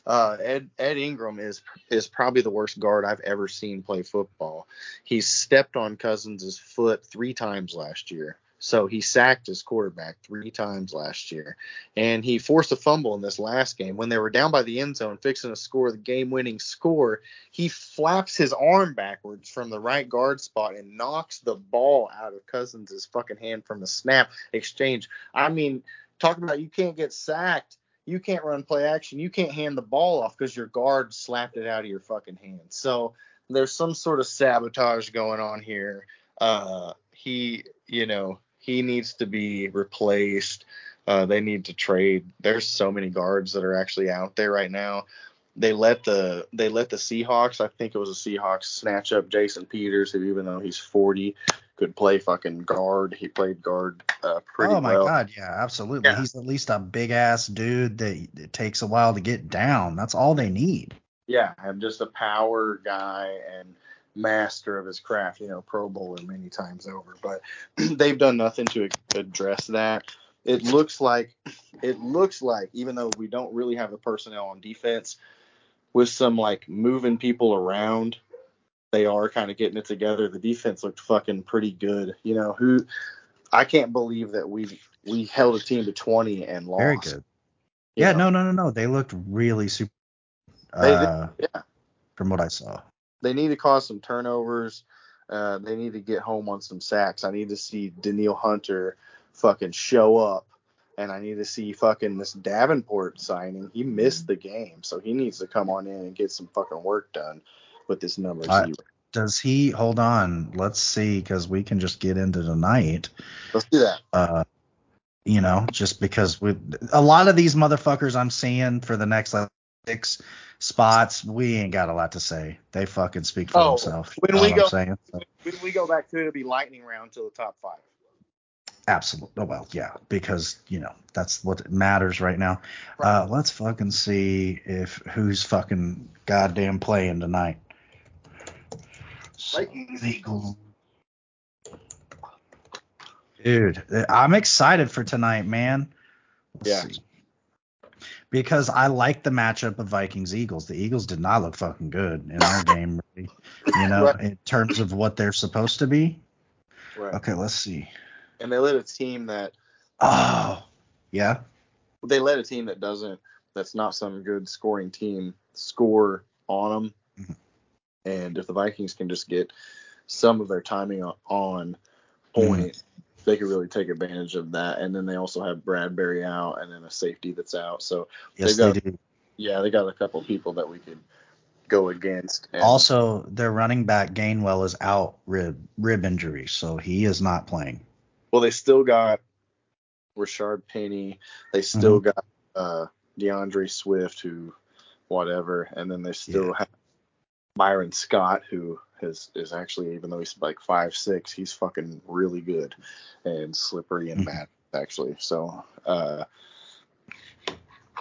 Uh, Ed Ed Ingram is is probably the worst guard I've ever seen play football. He stepped on Cousins' foot three times last year. So he sacked his quarterback three times last year. And he forced a fumble in this last game. When they were down by the end zone, fixing to score the game winning score, he flaps his arm backwards from the right guard spot and knocks the ball out of Cousins' fucking hand from the snap exchange. I mean, talk about you can't get sacked. You can't run play action. You can't hand the ball off because your guard slapped it out of your fucking hand. So there's some sort of sabotage going on here. Uh, he, you know, he needs to be replaced. Uh, they need to trade. There's so many guards that are actually out there right now. They let the they let the Seahawks. I think it was the Seahawks snatch up Jason Peters, who even though he's 40, could play fucking guard. He played guard uh, pretty well. Oh my well. god, yeah, absolutely. Yeah. He's at least a big ass dude that it takes a while to get down. That's all they need. Yeah, and just a power guy and master of his craft, you know, Pro Bowler many times over. But they've done nothing to address that. It looks like it looks like even though we don't really have the personnel on defense, with some like moving people around, they are kind of getting it together. The defense looked fucking pretty good. You know, who I can't believe that we we held a team to 20 and lost. Very good. Yeah, know? no, no, no, no. They looked really super. Uh, yeah. From what I saw they need to cause some turnovers. Uh, they need to get home on some sacks. I need to see Danielle Hunter fucking show up, and I need to see fucking this Davenport signing. He missed the game, so he needs to come on in and get some fucking work done with this number uh, zero. Does he? Hold on, let's see, because we can just get into tonight. Let's do that. Uh, you know, just because we a lot of these motherfuckers I'm seeing for the next like six spots, we ain't got a lot to say. They fucking speak for oh, themselves. When we go, so. when we go back to it, it'll be lightning round to the top five. Absolutely. Oh, well, yeah, because you know that's what matters right now. Right. Uh, let's fucking see if who's fucking goddamn playing tonight. So, Dude, I'm excited for tonight, man. Let's yeah. See because I like the matchup of Vikings Eagles. The Eagles did not look fucking good in our game, really, you know, right. in terms of what they're supposed to be. Right. Okay, let's see. And they let a team that. Oh, yeah. They let a team that doesn't, that's not some good scoring team, score on them. Mm-hmm. And if the Vikings can just get some of their timing on, on point, mm-hmm they could really take advantage of that. And then they also have Bradbury out and then a safety that's out. So yes, got, they do. Yeah, they got a couple people that we could go against. And also, their running back Gainwell is out rib rib injury, so he is not playing. Well, they still got Rashaad Penny. They still mm-hmm. got uh, D'Andre Swift, who whatever, and then they still Yeah. have Byron Scott, who has is actually even though he's like five six, he's fucking really good and slippery and mad actually. So uh,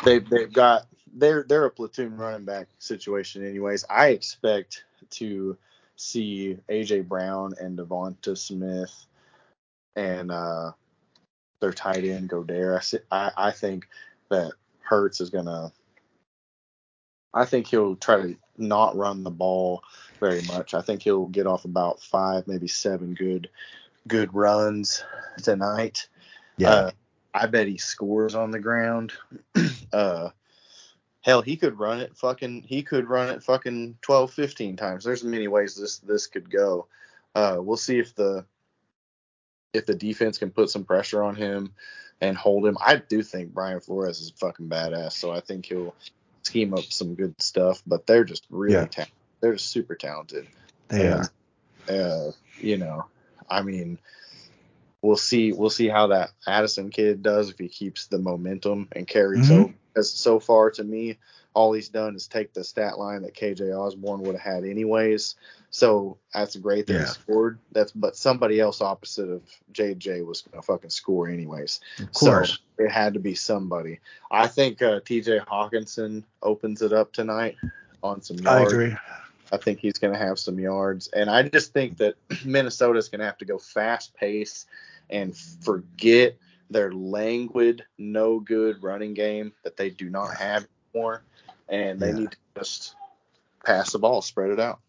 they they've got they're they're a platoon running back situation anyways. I expect to see AJ Brown and DeVonta Smith and uh, their tight end Goedert. I, I I think that Hurts is gonna. I think he'll try to not run the ball very much. I think he'll get off about five, maybe seven good good runs tonight. Yeah. Uh, I bet he scores on the ground. uh, hell, he could run it fucking. He could run it fucking 12, 15 times. There's many ways this this could go. Uh, we'll see if the if the defense can put some pressure on him and hold him. I do think Brian Flores is fucking badass, so I think he'll scheme up some good stuff. But they're just really Yeah. talented. They're just super talented. they and, are. uh, you know, I mean, we'll see. We'll see how that Addison kid does if he keeps the momentum and carries Mhm. over. Because so far, to me, all he's done is take the stat line that KJ Osborne would have had anyways. So that's great that Yeah. he scored. That's but somebody else opposite of JJ was gonna fucking score anyways. Of course. So it had to be somebody. I think uh, TJ Hockenson opens it up tonight on some yards. I agree. I think he's going to have some yards. And I just think that Minnesota's going to have to go fast pace and forget their languid, no good running game that they do not have anymore. And they Yeah. need to just pass the ball, spread it out.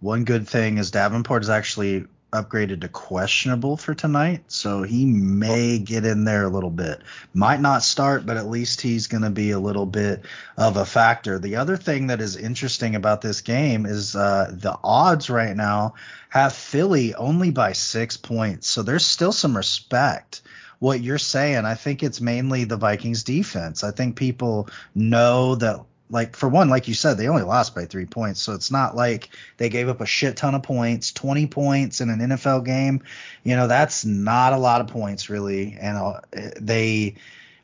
One good thing is Davenport is actually upgraded to questionable for tonight, so he may get in there a little bit. Might not start, but at least he's going to be a little bit of a factor. The other thing that is interesting about this game is uh, the odds right now have Philly only by six points, so there's still some respect. What you're saying, I think it's mainly the Vikings defense. I think people know that like for one, like you said, they only lost by three points, so it's not like they gave up a shit ton of points. Twenty points in an NFL game, you know, that's not a lot of points really, and uh, they.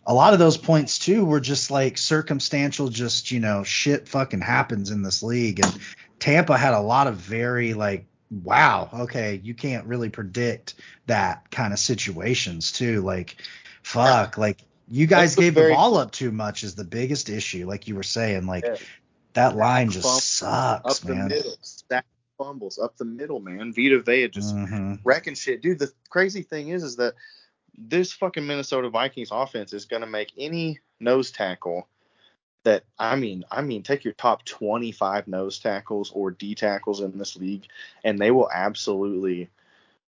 A lot of those points too were just like circumstantial, just you know, shit fucking happens in this league, and Tampa had a lot of very like, wow, okay, you can't really predict that kind of situations too, like, fuck, like you guys That's the gave the very- ball up too much is the biggest issue. Like you were saying, like Yeah. that line just Fumble sucks, up the middle, stack fumbles up the middle, man. Vita Vea just hmm wrecking shit. Dude, the crazy thing is, is that this fucking Minnesota Vikings offense is going to make any nose tackle that I mean, I mean, take your top 25 nose tackles or D tackles in this league, and they will absolutely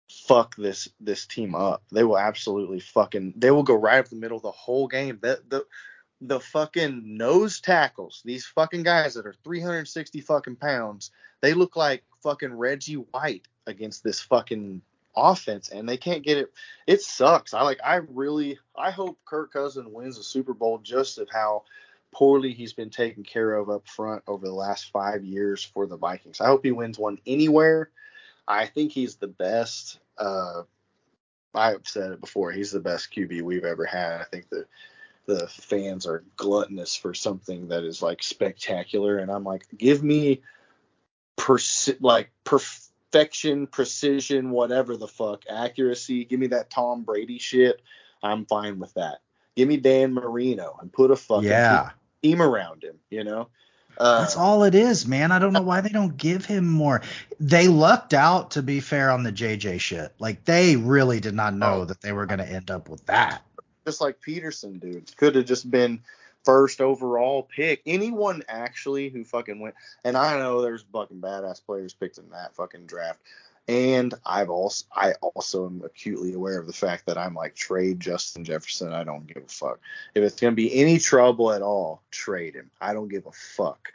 fuck this this team up. They will absolutely fucking they will go right up the middle the whole game. The the the fucking nose tackles, these fucking guys that are 360 fucking pounds, they look like fucking Reggie White against this fucking offense, and they can't get it. It sucks. I like. I really. I hope Kirk Cousins wins a Super Bowl just of how poorly he's been taken care of up front over the last five years for the Vikings. I hope he wins one anywhere. I think he's the best. Uh, I've said it before. He's the best QB we've ever had. I think the the fans are gluttonous for something that is like spectacular, and I'm like, give me perci- like perfection, precision, whatever the fuck, accuracy. Give me that Tom Brady shit. I'm fine with that. Give me Dan Marino and put a fucking Yeah, team around him. You know. Uh, that's all it is, man. I don't know why they don't give him more. They lucked out, to be fair, on the JJ shit. Like they really did not know Oh. that they were going to end up with that. just like Peterson, dude. Could have just been first overall pick. Anyone actually who fucking went. And I know there's fucking badass players picked in that fucking draft. And I've also I also am acutely aware of the fact that I'm like trade Justin Jefferson. I don't give a fuck. If it's gonna be any trouble at all, trade him. I don't give a fuck.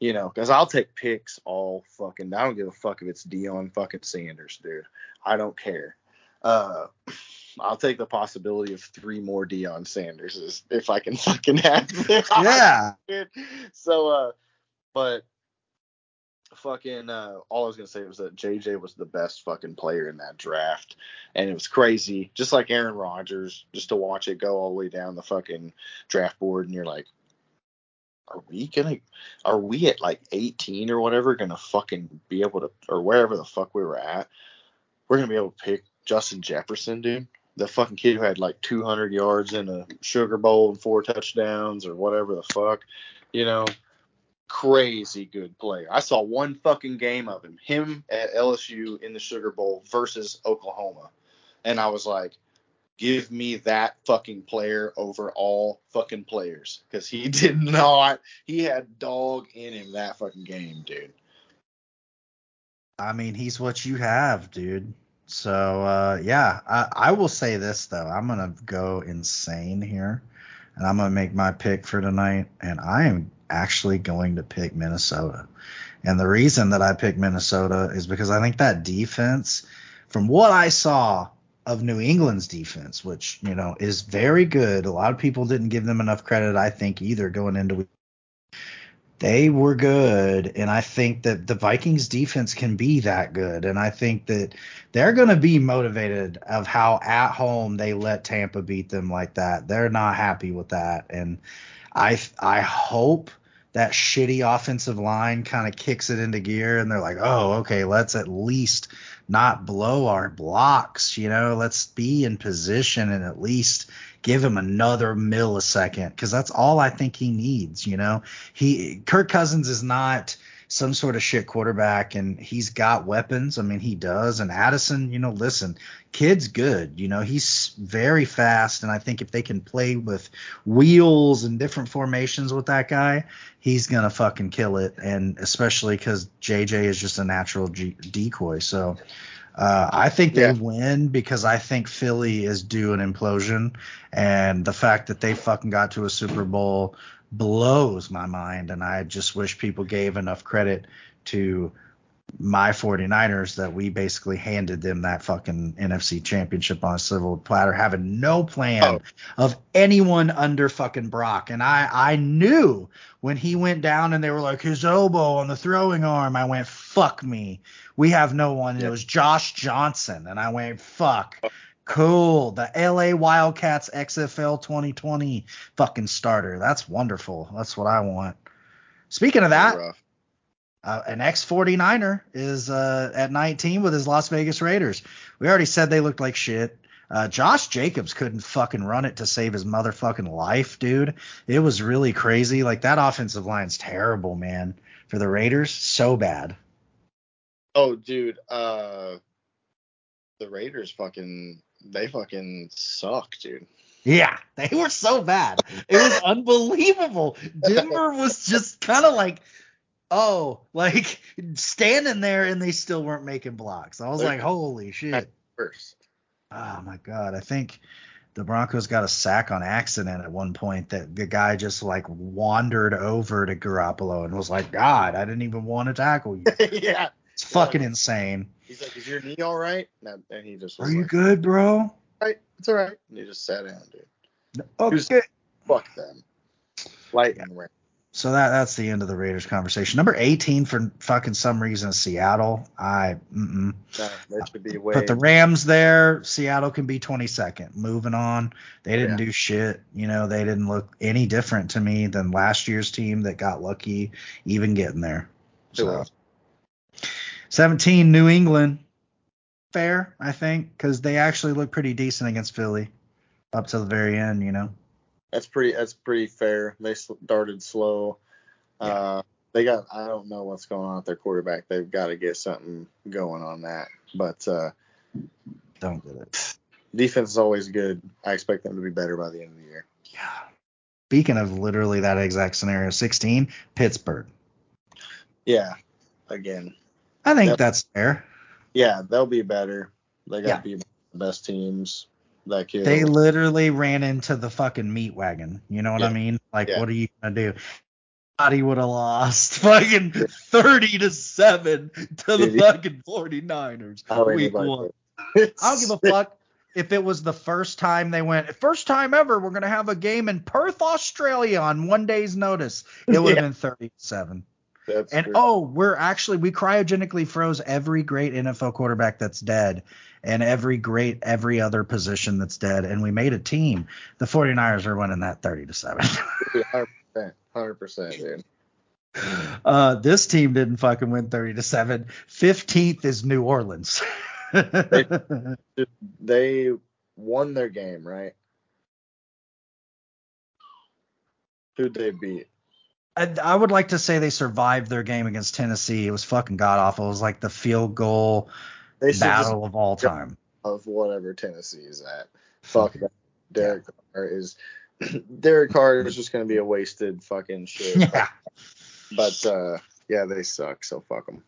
You know, because I'll take picks all fucking. I don't give a fuck if it's Deion fucking Sanders, dude. I don't care. Uh, I'll take the possibility of three more Deion Sanders if I can fucking have them. Yeah, So, uh, but fucking, uh, all I was gonna say was that JJ was the best fucking player in that draft, and it was crazy, just like Aaron Rodgers, just to watch it go all the way down the fucking draft board, and you're like, are we gonna are we at like 18 or whatever gonna fucking be able to or wherever the fuck we were at we're gonna be able to pick Justin Jefferson dude? The fucking kid who had like 200 yards in a Sugar Bowl and four touchdowns or whatever the fuck you know crazy good player. I saw one fucking game of him him at LSU in the Sugar Bowl versus Oklahoma. And I was like give me that fucking player over all fucking players. Because he did not he had dog in him that fucking game dude. I mean, he's what you have, dude. So uh, yeah, I, I will say this though, I'm gonna go insane here, and I'm gonna make my pick for tonight, and I am actually going to pick Minnesota. And the reason that I pick Minnesota is because I think that defense, from what I saw of New England's defense, which you know is very good. A lot of people didn't give them enough credit, I think, either going into. week They were good, and I think that the Vikings defense can be that good, and I think that they're going to be motivated of how at home they let Tampa beat them like that. They're not happy with that, and I I hope that shitty offensive line kind of kicks it into gear and they're like, oh, okay, let's at least not blow our blocks, you know, let's be in position and at least give him another millisecond because that's all I think he needs, you know. He Kirk Cousins is not some sort of shit quarterback and he's got weapons. I mean, he does. And Addison, you know, listen, kid's good. You know, he's very fast. And I think if they can play with wheels and different formations with that guy, he's going to fucking kill it. And especially because JJ is just a natural G- decoy. So, uh, I think they Yeah. win because I think Philly is due an implosion, and the fact that they fucking got to a Super Bowl blows my mind, and I just wish people gave enough credit to my 49ers that we basically handed them that fucking NFC championship on a silver platter, having no plan Oh. of anyone under fucking Brock. And I, I knew when he went down and they were like his elbow on the throwing arm, I went, fuck me. We have no one. It was Josh Johnson. And I went, fuck. Oh. Cool. The LA Wildcats XFL 2020 fucking starter. That's wonderful. That's what I want. Speaking of that, uh, an ex 49er is uh, at 19 with his Las Vegas Raiders. We already said they looked like shit. Uh, Josh Jacobs couldn't fucking run it to save his motherfucking life, dude. It was really crazy. Like that offensive line's terrible, man. For the Raiders, so bad. Oh, dude, uh, the Raiders fucking they fucking suck, dude. Yeah, they were so bad. It was unbelievable. Denver was just kind of like, oh, like standing there and they still weren't making blocks. I was like, holy shit. First, Oh my god, I think the Broncos got a sack on accident at one point that the guy just like wandered over to Garoppolo and was like, God, I didn't even want to tackle you. yeah. It's fucking insane. He's like, "Is your knee all right?" And, and he just was Are you good, bro? "Right, it's all right." And he just sat down, dude. Okay. Fuck them. Lightning round. So that that's the end of the Raiders conversation. Number 18 for fucking some reason Seattle. I mm-mm. No, that should be way. put the Rams there. Seattle can be 22nd. Moving on. They didn't Yeah. do shit. You know, they didn't look any different to me than last year's team that got lucky even getting there. So? 17 New England. Fair, I think, because they actually look pretty decent against Philly up to the very end. You know. That's pretty. That's pretty fair. They started slow. Uh, they got. I don't know what's going on with their quarterback. They've got to get something going on that. But uh, Don't get it. defense is always good. I expect them to be better by the end of the year. Yeah. Speaking of literally that exact scenario, 16 Pittsburgh. Yeah. Again. I think that's fair. Yeah, they'll be better. They got Yeah. to be the best teams. That kid. They literally ran into the fucking meat wagon. You know what I mean? Like, Yeah. what are you gonna do? He would have lost fucking 30 to 7 to the fucking 49ers How week one. I don't give a fuck if it was the first time they went, first time ever, we're going to have a game in Perth, Australia on one day's notice. It would have Yeah. been 37. That's And true. oh, we're actually we cryogenically froze every great NFL quarterback that's dead and every great every other position that's dead and we made a team. The 49ers are winning that 30 to 7. Yeah, 100%. hundred percent, dude. Uh, this team didn't fucking win 30 to 7. 15th is New Orleans. They won their game, right? Who'd they beat? I, I would like to say they survived their game against Tennessee. It was fucking god awful. It was like the field goal They battle of all time. of whatever Tennessee is at. Fuck that. Derek Carr is Derek Carr is just gonna be a wasted fucking shit. Yeah, But uh, yeah, they suck. So fuck them.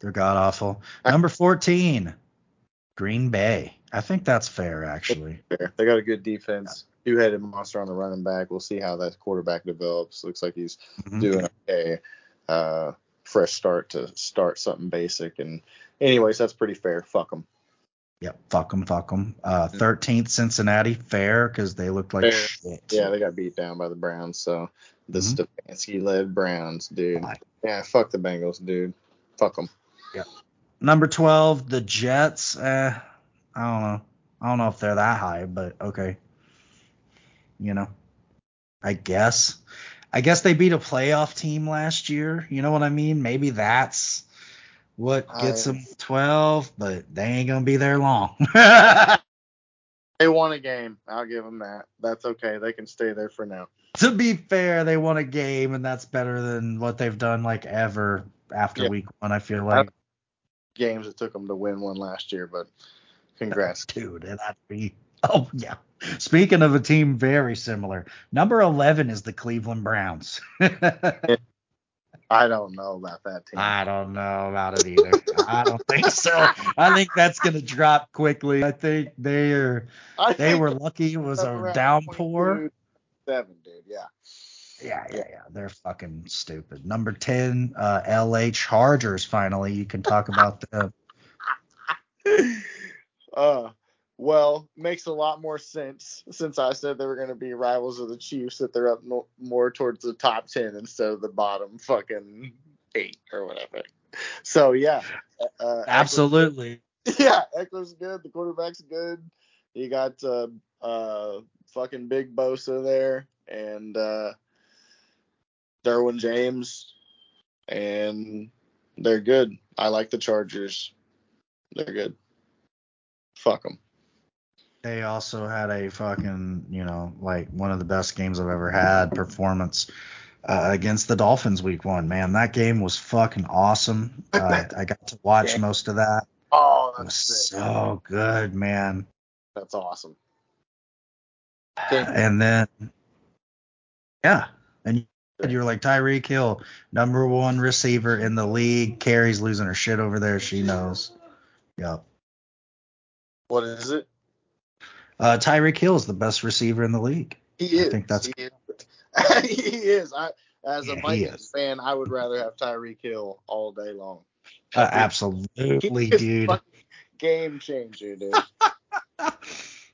they're god awful. Number 14, Green Bay. I think that's fair, actually. They got a good defense. Two-headed monster on the running back. We'll see how that quarterback develops. Looks like he's Mhm. doing okay. Uh, fresh start to start something basic. And anyways, that's pretty fair. Fuck them. Yep, fuck them, fuck them. Uh, 13th, Cincinnati, fair, because they looked like Fair. shit. Yeah, they got beat down by the Browns. So the Mhm. Stefanski-led Browns, dude. Right. Yeah, fuck the Bengals, dude. Fuck them. Yep. Number 12, the Jets. Eh, I don't know. I don't know if they're that high, but okay. You know, I guess. I guess they beat a playoff team last year. You know what I mean? Maybe that's what gets I- them 12, but they ain't going to be there long. They won a game. I'll give them that. That's okay. They can stay there for now. to be fair, they won a game, and that's better than what they've done like ever after Yeah. week one. I feel like, Games it took them to win one last year, but congrats. dude, and that'd be. Oh yeah. Speaking of a team very similar, number 11 is the Cleveland Browns. I don't know about that team. I don't know about it either. I don't think so. I think that's gonna drop quickly. I think they are. I They were lucky it was a downpour. Seven, dude. Yeah. Yeah, yeah, yeah. They're fucking stupid. Number 10, uh, LA Chargers. Finally, you can talk about them. Uh, well, makes a lot more sense since I said they were going to be rivals of the Chiefs that they're up no, more towards the top ten instead of the bottom fucking eight or whatever. So yeah, uh, Absolutely. Ekeler's- yeah, Ekeler's good. The quarterback's good. You got uh, uh, fucking Big Bosa there and uh, Derwin James, and they're good. I like the Chargers. They're good. Fuck them. They also had a fucking, you know, like one of the best games I've ever had performance uh, against the Dolphins week one. Man, that game was fucking awesome. Uh, I got to watch Yeah. most of that. Oh, that's so good, man. That's awesome. And then, yeah. And you were like, Tyreek Hill, number one receiver in the league. Carrie's losing her shit over there. She knows. Yep. What is it? Uh, Tyreek Hill is the best receiver in the league. He is. I think that's- he is. he is. I, as Yeah, a Vikings fan, I would rather have Tyreek Hill all day long. Uh, absolutely, dude. Game changer, dude.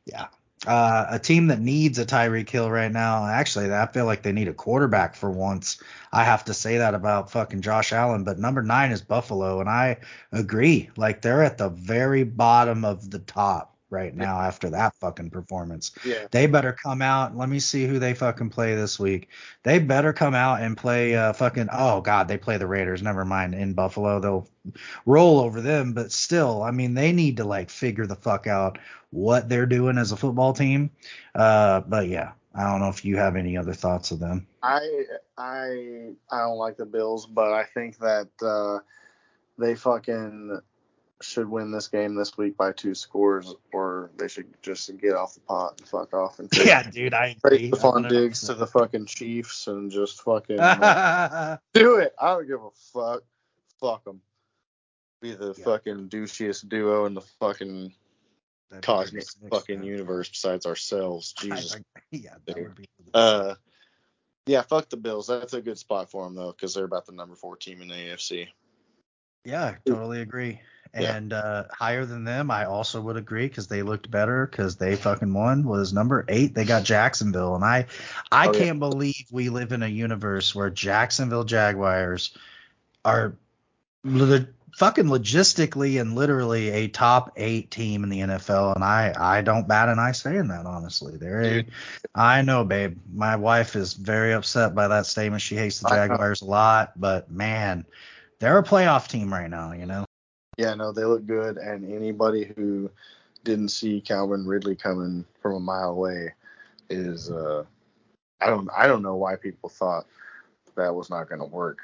Yeah. Uh, a team that needs a Tyreek Hill right now. Actually, I feel like they need a quarterback for once. I have to say that about fucking Josh Allen. But number nine is Buffalo, and I agree. Like they're at the very bottom of the top right now after that fucking performance. Yeah. They better come out. Let me see who they fucking play this week. They better come out and play uh, fucking. Oh God, they play the Raiders. Never mind. In Buffalo, they'll roll over them. But still, I mean, they need to like figure the fuck out what they're doing as a football team. Uh, but yeah, I don't know if you have any other thoughts of them. I I I don't like the Bills, but I think that uh, they fucking should win this game this week by two scores, or they should just get off the pot and fuck off and trade, Yeah, dude, I agree. Stefon Diggs to the fucking Chiefs and just fucking the. do it. I don't give a fuck. Fuck them. Be the Yeah. fucking douchiest duo in the fucking cosmic fucking universe besides ourselves. Jesus. Yeah, that would be. Uh, yeah, fuck the Bills. That's a good spot for them though, because they're about the number four team in the AFC. Yeah, totally agree. Yeah. And uh, higher than them, I also would agree because they looked better because they fucking won. Was number eight? They got Jacksonville, and I, I Oh, can't believe we live in a universe where Jacksonville Jaguars are the fucking logistically and literally a top eight team in the NFL, and I I don't bat an eye saying that honestly. They're a, I know, babe. My wife is very upset by that statement. She hates the Jaguars a lot, but man, they're a playoff team right now. You know. Yeah, no, they look good, and anybody who didn't see Calvin Ridley coming from a mile away is uh I don't I don't know why people thought that was not going to work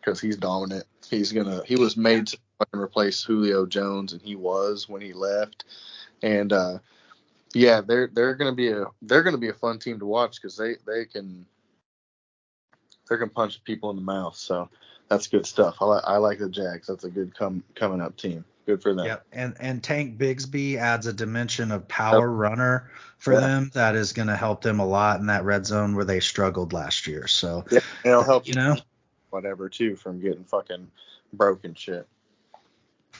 because he's dominant. He's gonna he was made to replace Julio Jones, and he was when he left. And uh, yeah, they're they're gonna be a they're gonna be a fun team to watch because they they can they can punch people in the mouth. So that's good stuff. I like I like the Jags. That's a good come coming up team. Good for them. Yep. And and Tank Bigsby adds a dimension of power yep. runner for yeah. them that is going to help them a lot in that red zone where they struggled last year. So yeah, it'll help you know whatever too from getting fucking broken shit.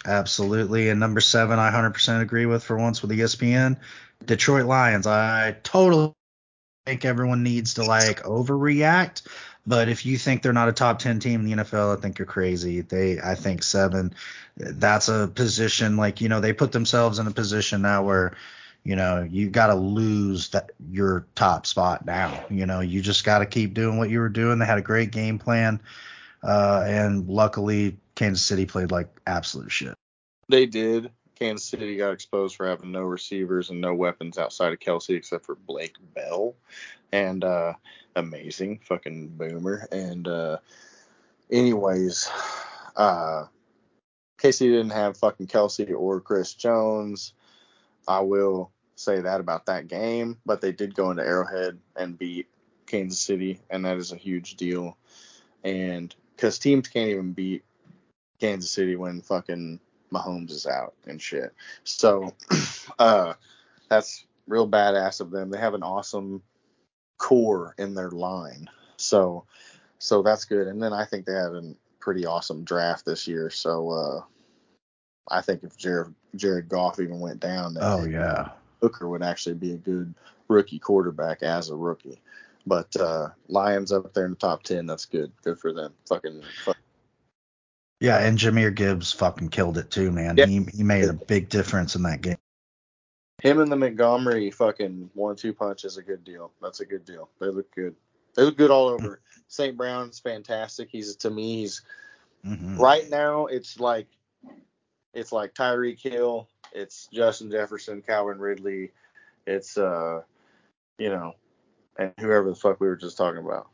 Absolutely. And number seven, I 100% agree with for once with ESPN. Detroit Lions. I totally think everyone needs to like overreact. But if you think they're not a top 10 team in the NFL, I think you're crazy. They, I think seven, that's a position like, you know, they put themselves in a position now where, you know, you got to lose that your top spot now. You know, you just got to keep doing what you were doing. They had a great game plan. Uh, and luckily, Kansas City played like absolute shit. They did. Kansas City got exposed for having no receivers and no weapons outside of Kelce except for Blake Bell. And uh, amazing fucking boomer. And uh, anyways, uh, KC didn't have fucking Kelce or Chris Jones. I will say that about that game, but they did go into Arrowhead and beat Kansas City, and that is a huge deal. And because teams can't even beat Kansas City when fucking Mahomes is out and shit. So uh, that's real badass of them. They have an awesome core in their line. So so that's good. And then I think they have a pretty awesome draft this year. So uh, I think if Jared Jared Goff even went down, oh yeah, Hooker would actually be a good rookie quarterback as a rookie. But uh, Lions up there in the top ten, that's good. Good for them. Fucking. fucking yeah, and Jahmyr Gibbs fucking killed it too, man. Yeah. He he made a big difference in that game. Him and the Montgomery fucking one-two punch is a good deal. That's a good deal. They look good. They look good all over. St. Brown's fantastic. He's to me, he's mm-hmm. right now. It's like it's like Tyreek Hill, it's Justin Jefferson, Calvin Ridley, it's uh, you know, and whoever the fuck we were just talking about.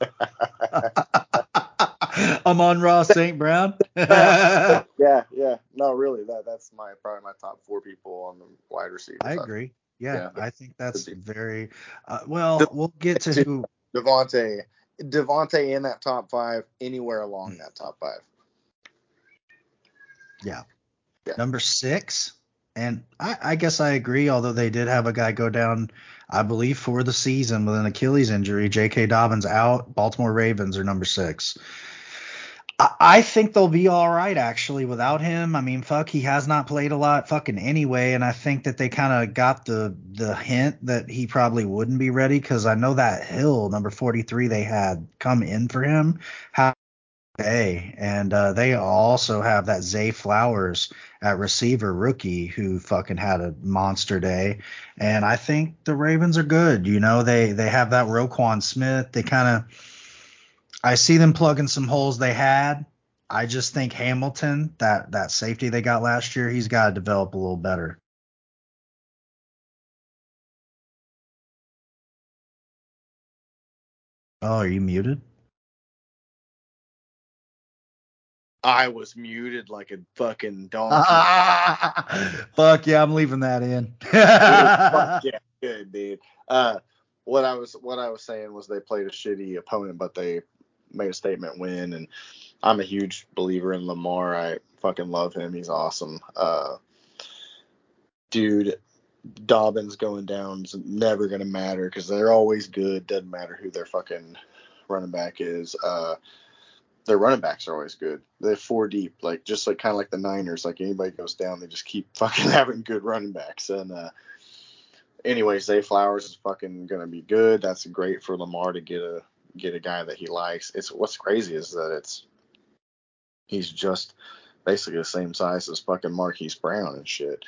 Amon-Ra St. Brown. yeah, yeah. No, really, that that's my probably my top four people on the wide receiver. I agree. Yeah, yeah, I think that's very uh, well. We'll get to who Devonte, Davante in that top five, anywhere along mm. that top five. Yeah. yeah. Number six, and I, I, guess I agree. Although they did have a guy go down, I believe for the season with an Achilles injury. J.K. Dobbins out. Baltimore Ravens are number six. I think they'll be all right actually without him. I mean, fuck, he has not played a lot fucking anyway, and I think that they kind of got the the hint that he probably wouldn't be ready because I know that Hill number 43 they had come in for him. How and uh, they also have that Zay Flowers at receiver rookie who fucking had a monster day, and I think the Ravens are good. You know, they they have that Roquan Smith. They kind of I see them plugging some holes they had. I just think Hamilton, that that safety they got last year, he's got to develop a little better. Oh, are you muted? I was muted like a fucking donkey. fuck yeah, I'm leaving that in. fuck yeah, good dude. Uh, what I was what I was saying was they played a shitty opponent, but they made a statement win, and I'm a huge believer in Lamar. I fucking love him. He's awesome. Uh, dude, Dobbins going down is never gonna matter because they're always good. Doesn't matter who their fucking running back is. Uh, their running backs are always good. They're four deep, like just like kind of like the Niners. Like anybody goes down, they just keep fucking having good running backs. And uh, anyways, Zay Flowers is fucking gonna be good. That's great for Lamar to get a get a guy that he likes. It's what's crazy is that it's he's just basically the same size as fucking Marquise Brown and shit.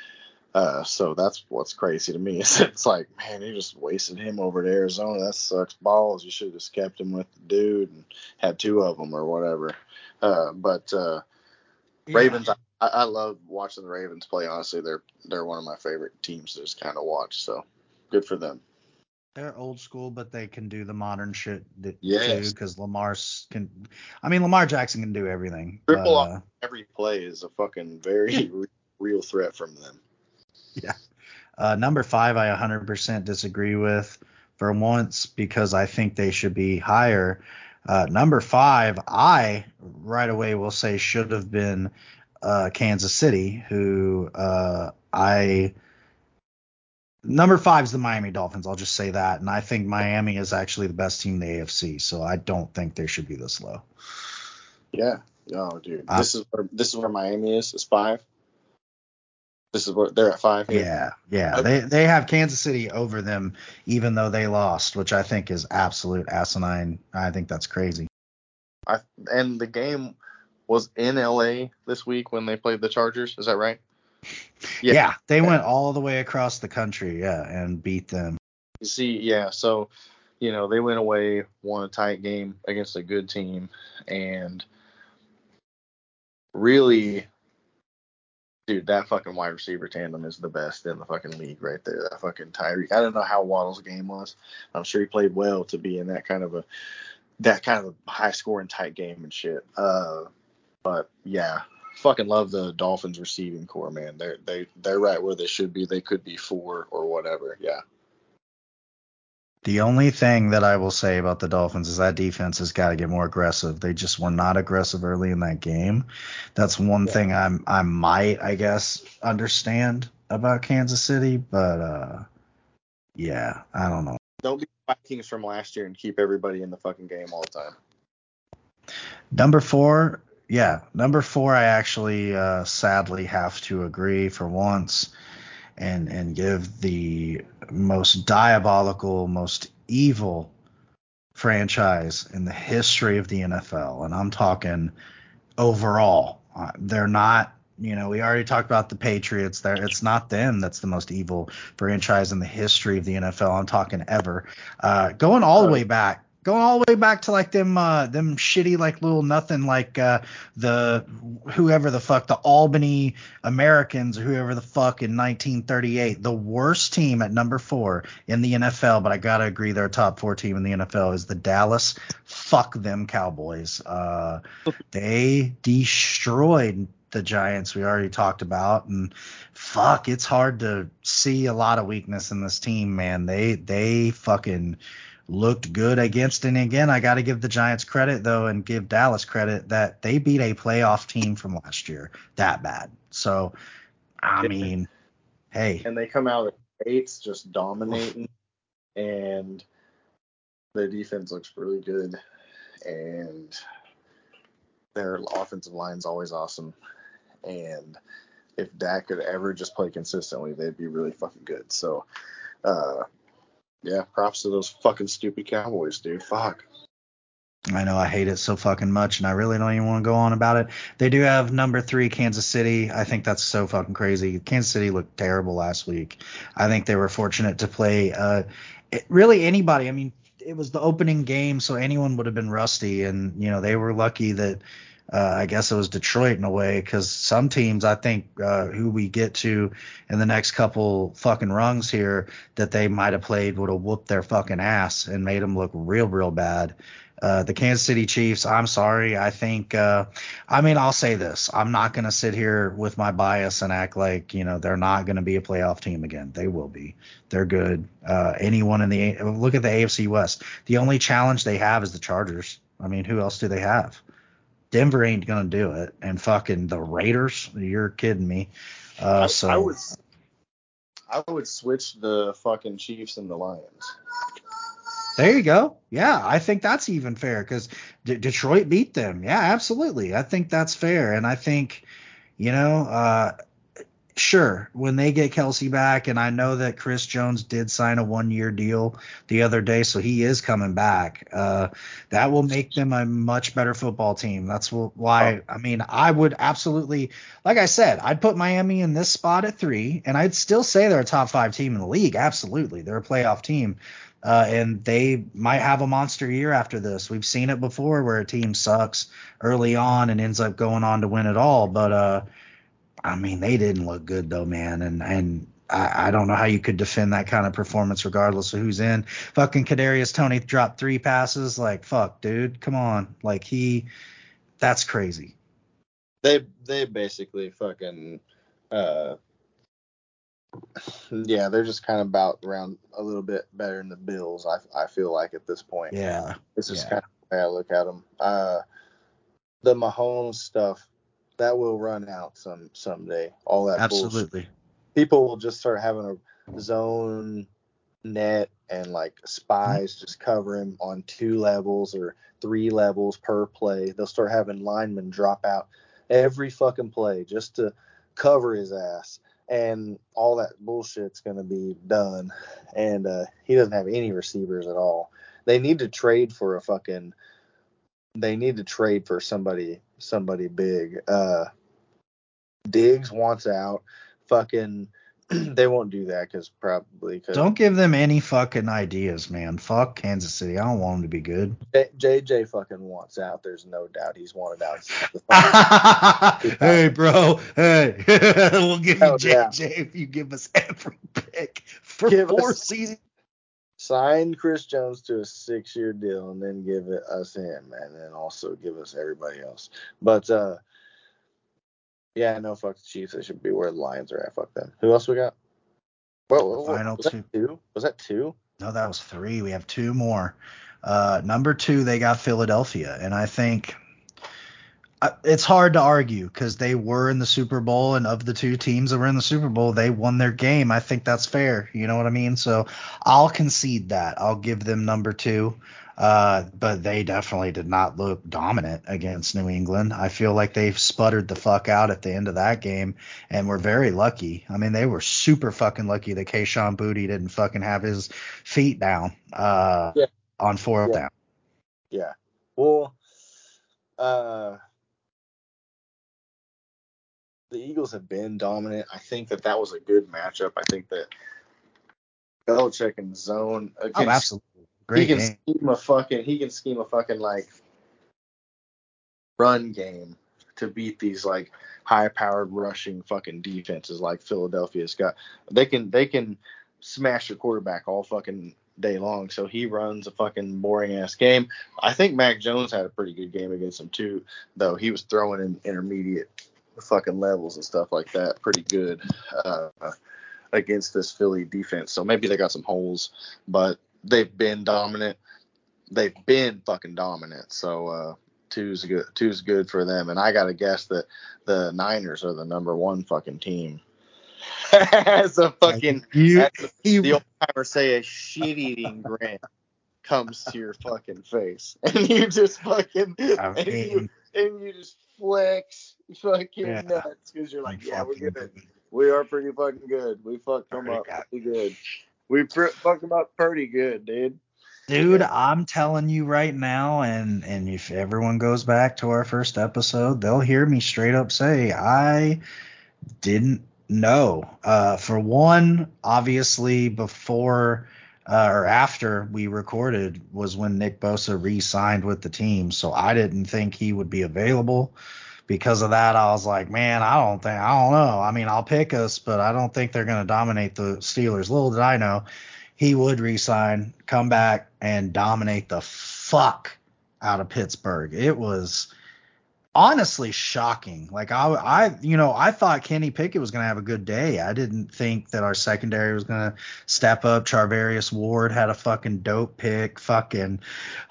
Uh, so that's what's crazy to me is it's like, man, you just wasted him over to Arizona. That sucks balls. You should have just kept him with the dude and had two of them or whatever. Uh, but uh, yeah. Ravens, I, I love watching the Ravens play. Honestly, they're they're one of my favorite teams to just kind of watch. So good for them. They're old school, but they can do the modern shit yes. too. Because Lamar can, I mean, Lamar Jackson can do everything. Triple uh, every play is a fucking very real threat from them. Yeah. Uh, number five, I 100% disagree with for once because I think they should be higher. Uh, number five, I right away will say should have been uh, Kansas City, who uh, I. Number five is the Miami Dolphins. I'll just say that, and I think Miami is actually the best team in the AFC, so I don't think they should be this low. Yeah. Oh, dude, uh, this is where this is where Miami is. Is five. This is where they're at five. Here. Yeah, yeah. Okay. They they have Kansas City over them, even though they lost, which I think is absolute asinine. I think that's crazy. I and the game was in LA this week when they played the Chargers. Is that right? Yeah, yeah they went all the way across the country, yeah, and beat them. You see, yeah, so you know they went away, won a tight game against a good team, and really dude, that fucking wide receiver tandem is the best in the fucking league right there. That fucking Tyreek. I don't know how Waddle's game was. I'm sure he played well to be in that kind of a that kind of a high scoring tight game and shit. Uh, but yeah, fucking love the Dolphins receiving core, man. They're they they're right where they should be. They could be four or whatever. Yeah. The only thing that I will say about the Dolphins is that defense has got to get more aggressive. They just were not aggressive early in that game. That's one yeah. thing I'm I might I guess understand about Kansas City, but uh yeah, I don't know. Don't be Vikings from last year and keep everybody in the fucking game all the time. Number 4, yeah, number 4 I actually uh sadly have to agree for once and and give the most diabolical, most evil franchise in the history of the NFL, and I'm talking overall. Uh, they're not, you know, we already talked about the Patriots. There, it's not them that's the most evil franchise in the history of the NFL. I'm talking ever. Uh, going all the way back going all the way back to like them uh them shitty like little nothing like uh the whoever the fuck the Albany Americans or whoever the fuck in 1938 the worst team at number 4 in the NFL but I got to agree their top 4 team in the NFL is the Dallas fuck them Cowboys. Uh they destroyed the Giants we already talked about and fuck it's hard to see a lot of weakness in this team man. They they fucking looked good against. And again, I got to give the Giants credit though, and give Dallas credit that they beat a playoff team from last year that bad. So, I mean, hey. And they come out at eights just dominating, and their defense looks really good, and their offensive line's always awesome, and if Dak could ever just play consistently, they'd be really fucking good. So, uh, yeah, props to those fucking stupid Cowboys, dude. Fuck. I know I hate it so fucking much, and I really don't even want to go on about it. They do have number three Kansas City. I think that's so fucking crazy. Kansas City looked terrible last week. I think they were fortunate to play uh, it, really anybody. I mean, it was the opening game, so anyone would have been rusty, and you know they were lucky that uh, I guess it was Detroit in a way because some teams I think uh, who we get to in the next couple fucking rungs here that they might have played would have whooped their fucking ass and made them look real real bad. Uh, the Kansas City Chiefs, I'm sorry. I think, uh, I mean, I'll say this. I'm not going to sit here with my bias and act like, you know, they're not going to be a playoff team again. They will be. They're good. Uh, anyone in the, look at the AFC West. The only challenge they have is the Chargers. I mean, who else do they have? Denver ain't gonna do it, and fucking the Raiders. You're kidding me. Uh, I, so I would, I would switch the fucking Chiefs and the Lions. There you go. Yeah, I think that's even fair because D- Detroit beat them. Yeah, absolutely. I think that's fair, and I think, you know, uh, sure, when they get Kelce back, and I know that Chris Jones did sign a one year deal the other day, so he is coming back. Uh, that will make them a much better football team. That's why, I mean, I would absolutely, like I said, I'd put Miami in this spot at three, and I'd still say they're a top five team in the league. Absolutely. They're a playoff team. Uh, and they might have a monster year after this. We've seen it before where a team sucks early on and ends up going on to win it all. But uh, I mean, they didn't look good though, man. And and I, I, don't know how you could defend that kind of performance regardless of who's in. Fucking Kadarius Toney dropped three passes. Like fuck, dude, come on. Like he, that's crazy. They they basically fucking. Uh, yeah, they're just kind of about around a little bit better than the Bills. I, I feel like at this point. Yeah, this is yeah. kind of the way I look at them. Uh, the Mahomes stuff that will run out some someday. All that absolutely. Bullshit. People will just start having a zone net and like spies mm-hmm. just cover him on two levels or three levels per play. They'll start having linemen drop out every fucking play just to cover his ass and all that bullshit's going to be done and uh, he doesn't have any receivers at all they need to trade for a fucking they need to trade for somebody somebody big. Uh, Diggs wants out. Fucking, they won't do that because probably. Cause don't give them any fucking ideas, man. Fuck Kansas City. I don't want them to be good. J- JJ fucking wants out. There's no doubt he's wanted out. hey, bro. Hey, we'll give you JJ if you give us every pick for give four us, seasons sign Chris Jones to a six year deal and then give it us him and then also give us everybody else. But uh yeah, no fuck the Chiefs. They should be where the Lions are at. Fuck them. Who else we got? Well, Final was two. two. Was that two? No, that was three. We have two more. Uh number two, they got Philadelphia, and I think it's hard to argue because they were in the Super Bowl, and of the two teams that were in the Super Bowl, they won their game. I think that's fair. You know what I mean? So I'll concede that. I'll give them number two. Uh, but they definitely did not look dominant against New England. I feel like they sputtered the fuck out at the end of that game, and were very lucky. I mean, they were super fucking lucky that Kayshon Boutte didn't fucking have his feet down uh, yeah. on fourth yeah. down. Yeah. Well, uh, the Eagles have been dominant. I think that that was a good matchup. I think that Belichick and zone. oh, absolutely. Great he can game. scheme a fucking. He can scheme a fucking like run game to beat these like high-powered rushing fucking defenses like Philadelphia's got. They can they can smash your quarterback all fucking day long. So he runs a fucking boring ass game. I think Mac Jones had a pretty good game against him too, though he was throwing in intermediate fucking levels and stuff like that pretty good uh, against this Philly defense. So maybe they got some holes, but they've been dominant. They've been fucking dominant. So uh, two's good. Two's good for them. And I gotta guess that the Niners are the number one fucking team. as a fucking you, as you, the old timer say a shit eating grin comes to your fucking face, and you just fucking I mean, and, you, and you just flex fucking yeah. nuts because you're like, yeah, we're good. We are pretty fucking good. We fucked them up pretty good. We pr- fucked them up pretty good, dude. Dude, I'm telling you right now, and and if everyone goes back to our first episode, they'll hear me straight up say I didn't know. Uh, for one, obviously before uh, or after we recorded was when Nick Bosa re-signed with the team, so I didn't think he would be available because of that, I was like, man, I don't think, I don't know. I mean, I'll pick us, but I don't think they're going to dominate the Steelers. Little did I know he would resign, come back, and dominate the fuck out of Pittsburgh. It was honestly shocking. Like I, I, you know, I thought Kenny Pickett was going to have a good day. I didn't think that our secondary was going to step up. Charvarius Ward had a fucking dope pick. Fucking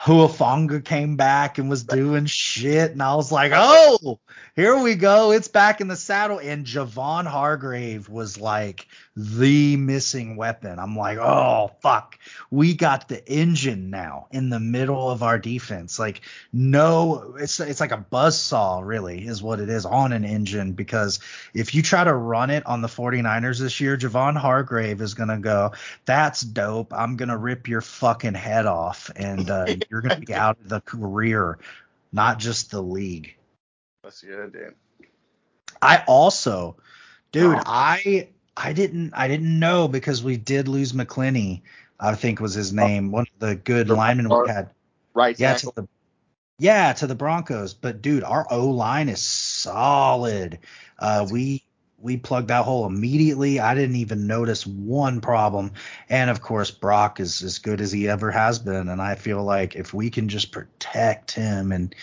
Hufanga came back and was doing shit, and I was like, oh, here we go. It's back in the saddle. And Javon Hargrave was like the missing weapon. I'm like, oh fuck, we got the engine now in the middle of our defense. Like, no, it's it's like a buzz saw, really, is what it is on an engine. Because if you try to run it on the 49ers this year, Javon Hargrave is gonna go, that's dope. I'm gonna rip your fucking head off, and uh, you're gonna be out of the career, not just the league. That's good, dude. I also, dude, I I didn't I didn't know because we did lose McClinney. I think was his name, one of the good the linemen we had. Right. Yeah, to the yeah to the Broncos. But dude, our O line is solid. Uh, we we plugged that hole immediately. I didn't even notice one problem. And of course, Brock is as good as he ever has been. And I feel like if we can just protect him and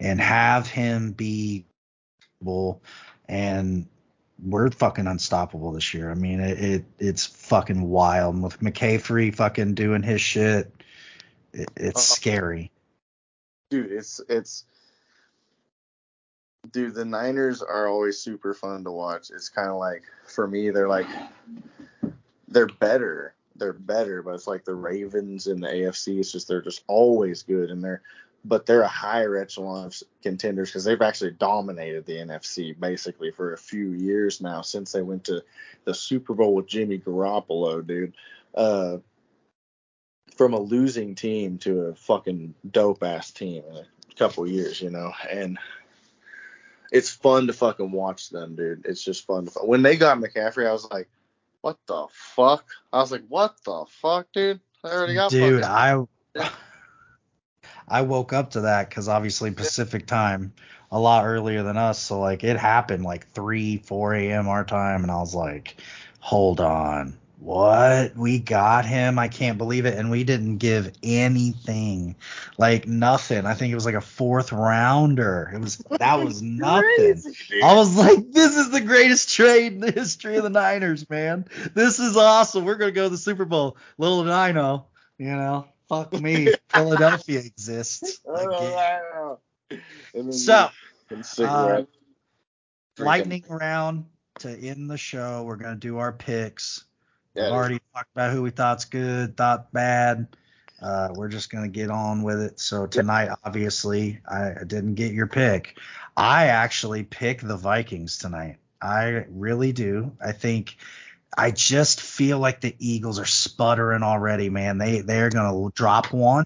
and have him be and we're fucking unstoppable this year. I mean, it, it it's fucking wild. with McCaffrey fucking doing his shit, it, it's uh, scary. Dude, it's it's dude. The Niners are always super fun to watch. It's kind of like for me, they're like they're better. They're better, but it's like the Ravens in the AFC. It's just they're just always good, and they're but they're a higher echelon of contenders because they've actually dominated the NFC basically for a few years now since they went to the Super Bowl with Jimmy Garoppolo, dude. Uh, from a losing team to a fucking dope ass team in a couple years, you know, and it's fun to fucking watch them, dude. It's just fun. To, when they got McCaffrey, I was like, what the fuck? I was like, what the fuck, dude? I already got. Dude, I. I woke up to that because obviously Pacific time a lot earlier than us. So like it happened like 3, 4 a.m. our time. And I was like, hold on. What? We got him. I can't believe it. And we didn't give anything. Like nothing. I think it was like a fourth rounder. It was that was nothing. I was like, this is the greatest trade in the history of the Niners, man. This is awesome. We're gonna go to the Super Bowl. Little did I know, you know. Fuck me. Philadelphia exists. Oh, so, uh, lightning round to end the show. We're gonna do our picks. Yeah, We've already talked about who we thought's good, thought bad. Uh, we're just gonna get on with it. So tonight, obviously, I, I didn't get your pick. I actually pick the Vikings tonight. I really do. I think I just feel like the Eagles are sputtering already, man. They they're gonna drop one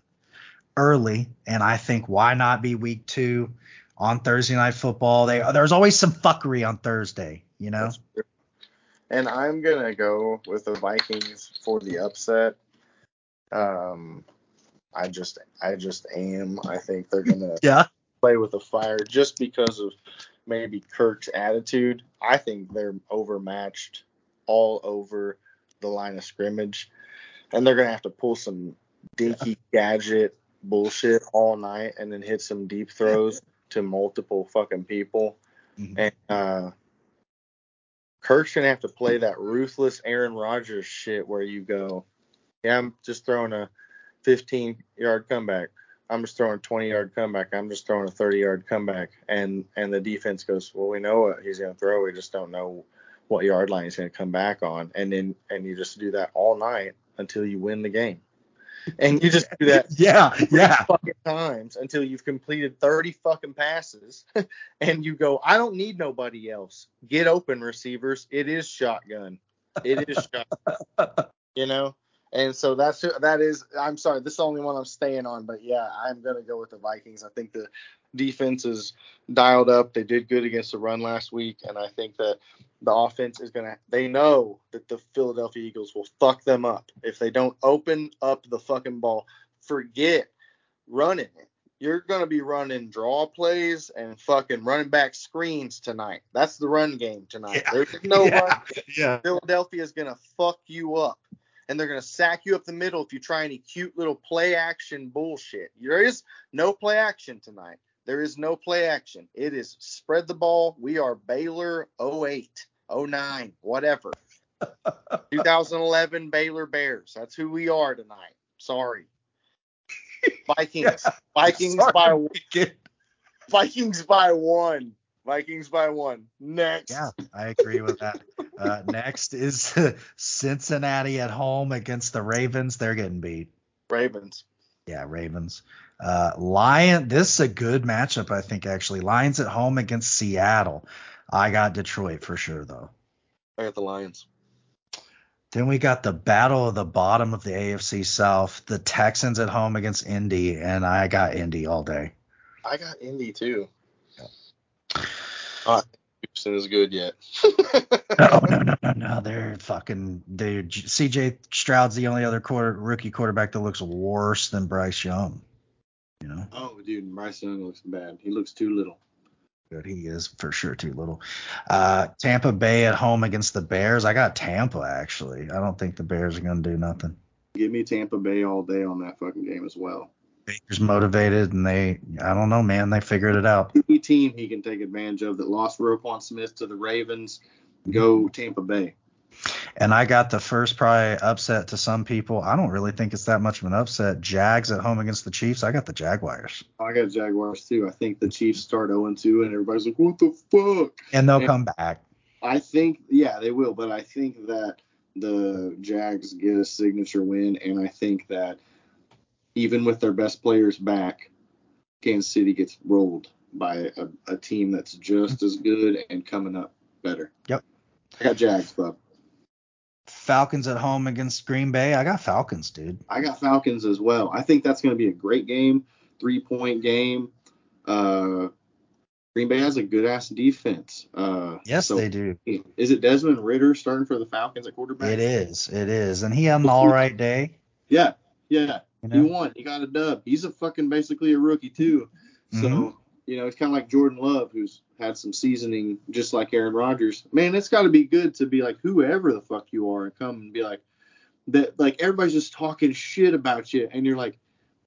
early, and I think why not be week two on Thursday night football? They there's always some fuckery on Thursday, you know. And I'm gonna go with the Vikings for the upset. Um, I just I just am. I think they're gonna yeah play with the fire just because of maybe Kirk's attitude. I think they're overmatched all over the line of scrimmage, and they're gonna have to pull some dinky yeah. gadget bullshit all night, and then hit some deep throws to multiple fucking people, mm-hmm. and uh, Kirk's gonna have to play that ruthless Aaron Rodgers shit where you go, yeah, I'm just throwing a 15 yard comeback. I'm just throwing a 20 yard comeback. I'm just throwing a 30 yard comeback. And and the defense goes, well, we know what he's gonna throw. We just don't know what yard line he's to come back on, and then and you just do that all night until you win the game. And you just do that yeah, yeah, fucking times until you've completed 30 fucking passes, and you go, I don't need nobody else. Get open, receivers. It is shotgun. It is shotgun. you know. And so that's that is. I'm sorry, this is the only one I'm staying on, but yeah, I'm gonna go with the Vikings. I think the defense is dialed up. They did good against the run last week, and I think that the offense is gonna. They know that the Philadelphia Eagles will fuck them up if they don't open up the fucking ball. Forget running it. You're gonna be running draw plays and fucking running back screens tonight. That's the run game tonight. Yeah. There's no yeah. run. Yeah. Philadelphia is gonna fuck you up and they're going to sack you up the middle if you try any cute little play action bullshit. There is no play action tonight. There is no play action. It is spread the ball. We are Baylor 08, 09, whatever. 2011 Baylor Bears. That's who we are tonight. Sorry. Vikings. Vikings Sorry. by Vikings by one. Vikings by one. Next. Yeah, I agree with that. Uh, next is Cincinnati at home against the Ravens. They're getting beat. Ravens. Yeah, Ravens. Uh, Lion. This is a good matchup, I think. Actually, Lions at home against Seattle. I got Detroit for sure, though. I got the Lions. Then we got the battle of the bottom of the AFC South. The Texans at home against Indy, and I got Indy all day. I got Indy too. Uh, Houston is good yet. no, no, no, no, no. They're fucking. They CJ Stroud's the only other quarter rookie quarterback that looks worse than Bryce Young. You know. Oh, dude, Bryce Young looks bad. He looks too little. Good, he is for sure too little. Uh, Tampa Bay at home against the Bears. I got Tampa actually. I don't think the Bears are gonna do nothing. Give me Tampa Bay all day on that fucking game as well. Baker's motivated, and they, I don't know, man, they figured it out. Any team he can take advantage of that lost Roquan Smith to the Ravens, go Tampa Bay. And I got the first probably upset to some people. I don't really think it's that much of an upset. Jags at home against the Chiefs. I got the Jaguars. Oh, I got Jaguars too. I think the Chiefs start 0 2, and everybody's like, what the fuck? And they'll and come back. I think, yeah, they will. But I think that the Jags get a signature win, and I think that even with their best players back, Kansas City gets rolled by a, a team that's just mm-hmm. as good and coming up better. Yep. I got Jags, bub. Falcons at home against Green Bay. I got Falcons, dude. I got Falcons as well. I think that's going to be a great game, three point game. Uh, Green Bay has a good ass defense. Uh, yes, so they do. Is it Desmond Ridder starting for the Falcons at quarterback? It is. It is, and he had an all right day. Yeah, yeah. You know? He won. He got a dub. He's a fucking basically a rookie too. So mm-hmm. You know, it's kind of like Jordan Love, who's had some seasoning, just like Aaron Rodgers. Man, it's got to be good to be like whoever the fuck you are and come and be like that. Like everybody's just talking shit about you, and you're like,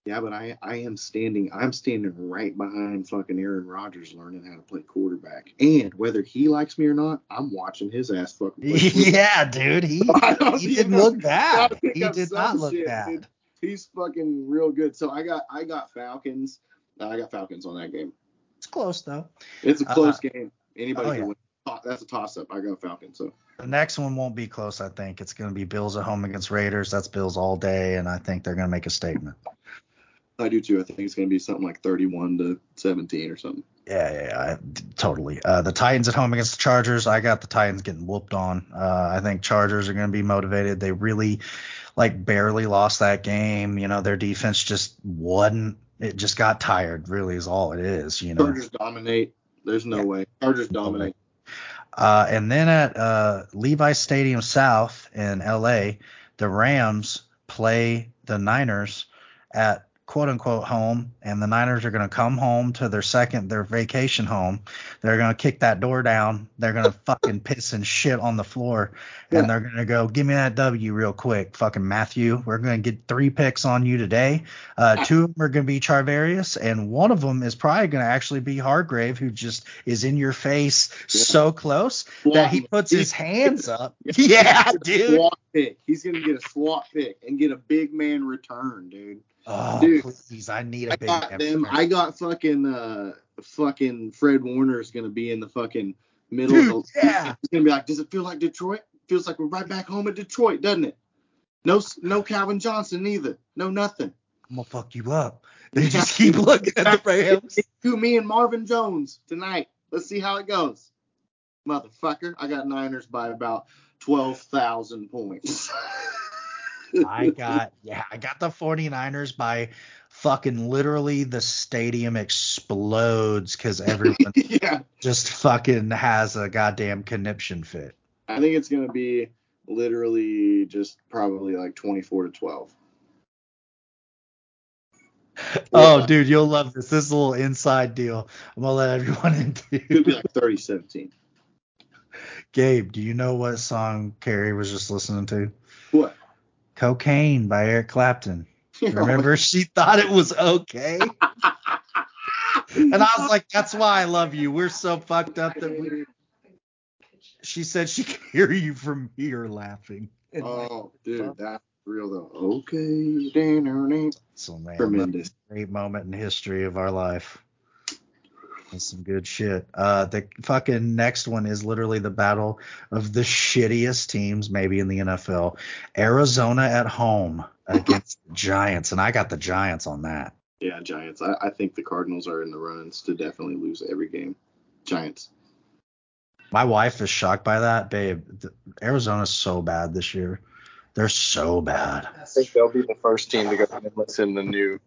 yeah, but I I am standing. I'm standing right behind fucking Aaron Rodgers, learning how to play quarterback. And whether he likes me or not, I'm watching his ass fucking. yeah, dude. He he didn't look bad. He did not look shit, bad. Dude he's fucking real good. So I got I got Falcons. I got Falcons on that game. Close though. It's a close uh, game. Anybody oh, can yeah. win. That's a toss up. I got Falcons. So the next one won't be close. I think it's going to be Bills at home against Raiders. That's Bills all day, and I think they're going to make a statement. I do too. I think it's going to be something like 31 to 17 or something. Yeah, yeah, yeah totally. Uh, the Titans at home against the Chargers. I got the Titans getting whooped on. Uh, I think Chargers are going to be motivated. They really like barely lost that game. You know, their defense just wasn't. It just got tired. Really, is all it is. You know, Chargers dominate. There's no yeah. way. Chargers dominate. Uh, and then at uh, Levi Stadium South in L.A., the Rams play the Niners at quote unquote home and the Niners are going to come home to their second their vacation home. They're going to kick that door down. They're going to fucking piss and shit on the floor and yeah. they're going to go give me that W real quick. Fucking Matthew, we're going to get three picks on you today. Uh, two of them are going to be Charvarius and one of them is probably going to actually be Hargrave who just is in your face yeah. so close that he puts his hands up. yeah, dude. SWAT pick. He's going to get a SWAT pick and get a big man return, dude. Oh, Dude, please! I need a I big. Got them. I got fucking uh, fucking Fred Warner is gonna be in the fucking middle. Dude, of the, yeah. He's gonna be like, does it feel like Detroit? Feels like we're right back home at Detroit, doesn't it? No, no Calvin Johnson either. No nothing. I'm gonna fuck you up. They just keep looking at the Rams. Do me and Marvin Jones tonight. Let's see how it goes, motherfucker. I got Niners by about twelve thousand points. I got yeah, I got the 49ers by fucking literally the stadium explodes because everyone yeah. just fucking has a goddamn conniption fit. I think it's gonna be literally just probably like 24 to 12. Oh, yeah. dude, you'll love this. This is a little inside deal. I'm gonna let everyone into. Could be like 30 17. Gabe, do you know what song Carrie was just listening to? What? Cocaine by Eric Clapton. Remember, she thought it was okay. and I was like, that's why I love you. We're so fucked up that we. She said she could hear you from here laughing. oh, dude, that's real though. Okay, so man, tremendous, great moment in history of our life. That's some good shit. Uh, the fucking next one is literally the battle of the shittiest teams maybe in the NFL. Arizona at home against the Giants, and I got the Giants on that. Yeah, Giants. I, I think the Cardinals are in the runs to definitely lose every game. Giants. My wife is shocked by that, babe. Arizona's so bad this year. They're so bad. I think they'll be the first team to go winless in the new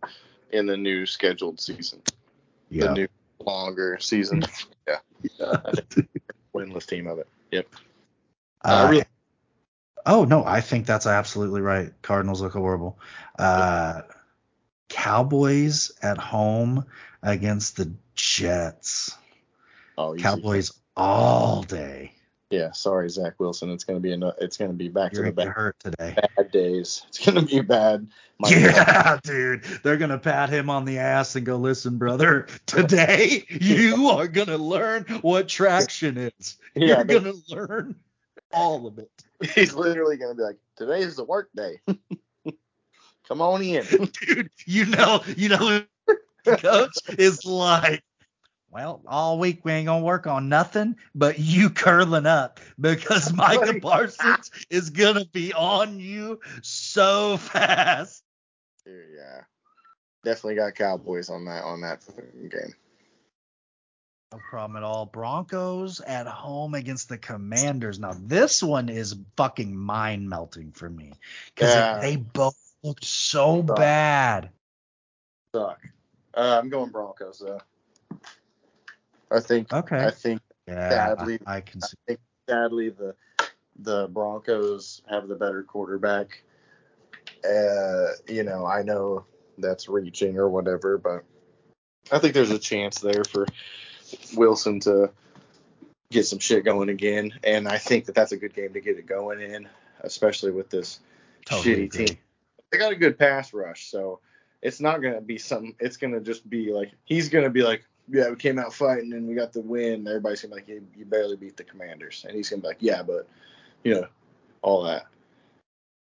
in the new scheduled season. Yeah. The new longer season. yeah. yeah. winless team of it. Yep. Uh, really- oh no, I think that's absolutely right. Cardinals look horrible. Uh, Cowboys at home against the Jets. Oh, Cowboys all day. Yeah, sorry, Zach Wilson. It's gonna be a, it's gonna be back You're to the bad, hurt today. Bad days. It's gonna be bad. My yeah, dude. They're gonna pat him on the ass and go, listen, brother. Today you are gonna learn what traction is. Yeah, You're gonna learn all of it. He's literally gonna be like, today is the work day. Come on in, dude. You know, you know, coach is like, well, all week we ain't gonna work on nothing but you curling up because Micah Parsons is gonna be on you so fast. Yeah, definitely got Cowboys on that on that game. No problem at all. Broncos at home against the Commanders. Now this one is fucking mind melting for me because yeah. they both looked so Suck. bad. Suck. Uh, I'm going Broncos though. I think. Okay. I think. Yeah, sadly, I, I can see. I think sadly the the Broncos have the better quarterback. Uh, you know, I know that's reaching or whatever, but I think there's a chance there for Wilson to get some shit going again, and I think that that's a good game to get it going in, especially with this totally shitty agree. team. They got a good pass rush, so it's not gonna be something. It's gonna just be like he's gonna be like, yeah, we came out fighting and we got the win. Everybody's gonna be like, you, you barely beat the Commanders, and he's gonna be like, yeah, but you know, all that.